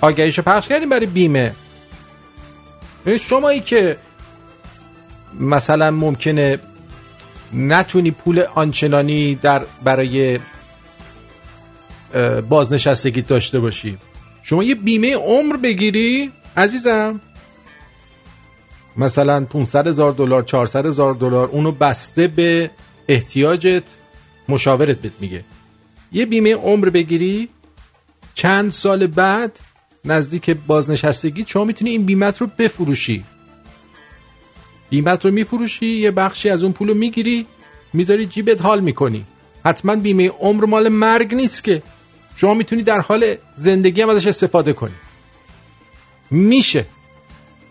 آگهیشو پخش کردیم برای بیمه. شمایی که مثلا ممکنه نتونی پول آنچنانی در برای بازنشستگی داشته باشی. شما یه بیمه عمر بگیری عزیزم. مثلا 500 هزار دلار 400 هزار دلار اونو بسته به احتیاجت مشاورت بهت میگه. یه بیمه عمر بگیری چند سال بعد نزدیک بازنشستگی شما می‌تونی این بیمت رو بفروشی. بیمت رو میفروشی یه بخشی از اون پول رو می‌گیری می‌ذاری جیبت حال می‌کنی. حتما بیمه عمر مال مرگ نیست که. شما می‌تونی در حال زندگی هم ازش استفاده کنی. میشه.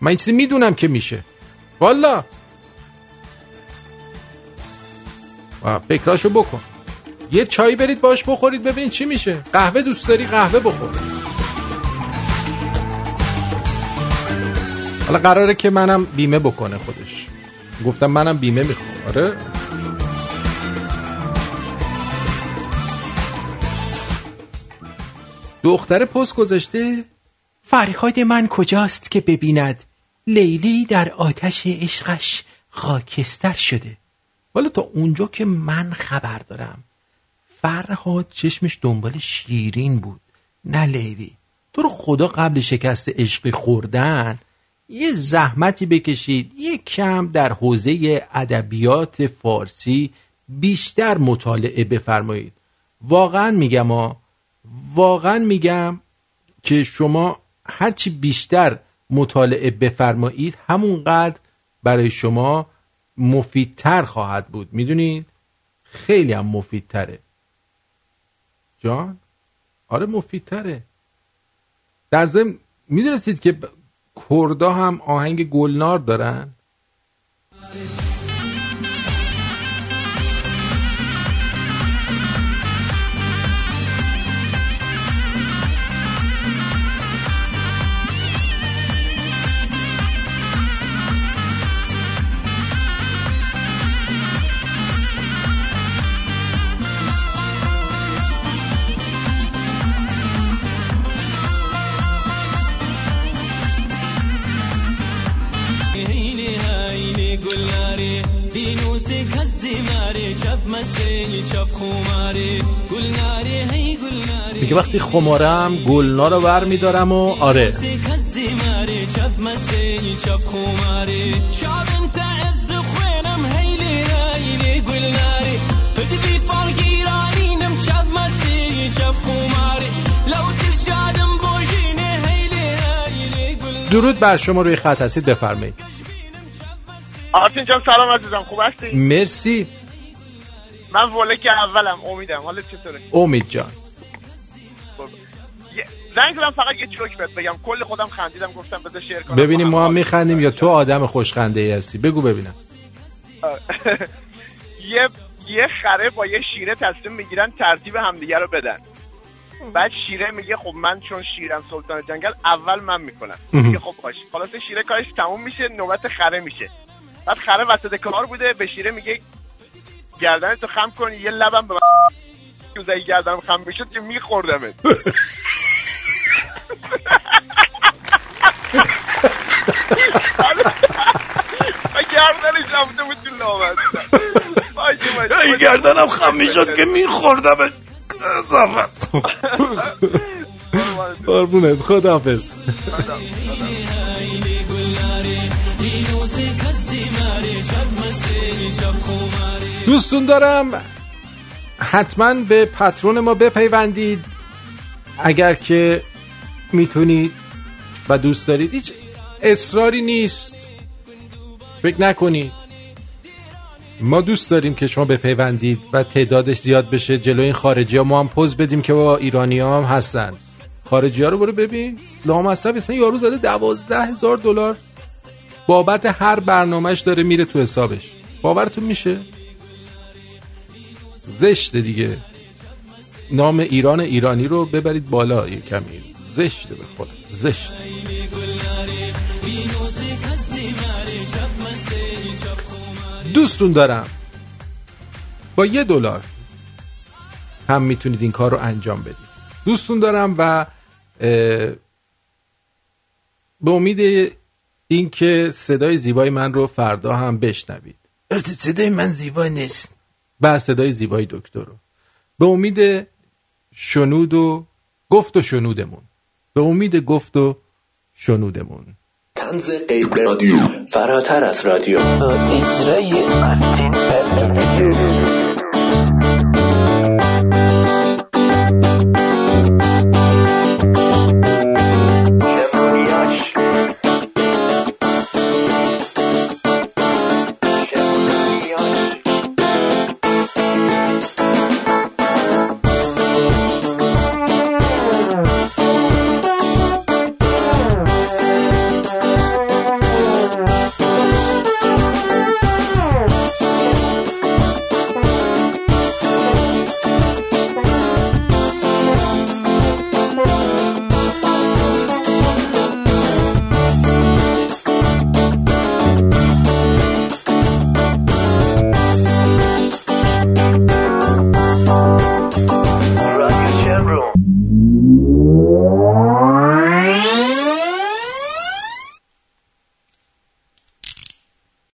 من این چیزی می‌دونم که میشه. والا فکراشو بکن. یه چای برید باش بخورید ببینید چی میشه. قهوه دوست داری قهوه بخور. حالا قراره که منم بیمه بکنه خودش. گفتم منم بیمه می‌خوام. آره. دختر پست گذاشته. فریاد من کجاست که ببیند؟ لیلی در آتش عشقش خاکستر شده. حالا تا اونجا که من خبر دارم فرهاد چشمش دنبال شیرین بود. نه لیلی تو رو خدا قبل شکست عشقی خوردن. یه زحمتی بکشید یه کم در حوزه ادبیات فارسی بیشتر مطالعه بفرمایید. واقعا میگم واقعا میگم که شما هرچی بیشتر مطالعه بفرمایید همونقدر برای شما مفیدتر خواهد بود. می‌دونید؟ خیلی هم مفیدتره. جان؟ آره مفیدتره. در ضمن می‌دونستید که کردا هم آهنگ گلنار دارن؟ مسيني شاف خماري لو ترشادم بوجيني هيلي هيلي قلناري درود بر شما روی خط هستید بفرمایید. آرتین جان سلام عزیزم. خوب هستی؟ مرسی. من ولک اولم امیدم. حالت چطوره؟ امید جان. یه- زنگ زدم فقط یه جوک بهت بگم. کل خودم خندیدم گفتم بذار شعر کنم. ببینیم ما هم میخندیم یا تو آدم خوشخنده ای هستی؟ بگو ببینم. (laughs) یه یه خره با یه شیره تصمیم می‌گیرن ترتیب همدیگه رو بدن. بعد شیره میگه خب من چون شیرم سلطان جنگل اول من می‌کنم. میگه خب باش. خلاص شیره کارش تموم میشه نوبت خره میشه. بعد خره وسط کار بوده به شیره میگه گردن تو خم کن یه لبم به من اگه گردنم خم بشد که میخوردمت. (laughs) گردنش رفته بود تو لامد ای گردنم خم می‌شد که میخوردم (laughs) قربونت خداحافظ. دوستون دارم. حتما به پترون ما بپیوندید. اگر که می‌تونید و دوست دارید. هیچ اصراری نیست. فکر نکنید. ما دوست داریم که شما بپیوندید و تعدادش زیاد بشه جلوی این خارجی ها ما هم پوز بدیم که با ایرانی ها هم هستن. خارجی ها رو برو ببین. لامصب اصلا یارو زده دوازده هزار دلار. بابت هر برنامهش داره میره تو حسابش. باورتون میشه؟ زشته دیگه. نام ایران ایرانی رو ببرید بالا یه کمی. زشته به خدا زشت. دوستون دارم. با یه دلار هم می‌تونید این کار رو انجام بدید. دوستون دارم و به امید اینکه صدای زیبای من رو فردا هم بشنوید. صدای من زیبا نیست. و صدای زیبای دکتر رو. به امید شنود و گفت و شنودمون. به امید گفت و شنودمون. تنز غیر رادیو. فراتر از رادیو. اجرای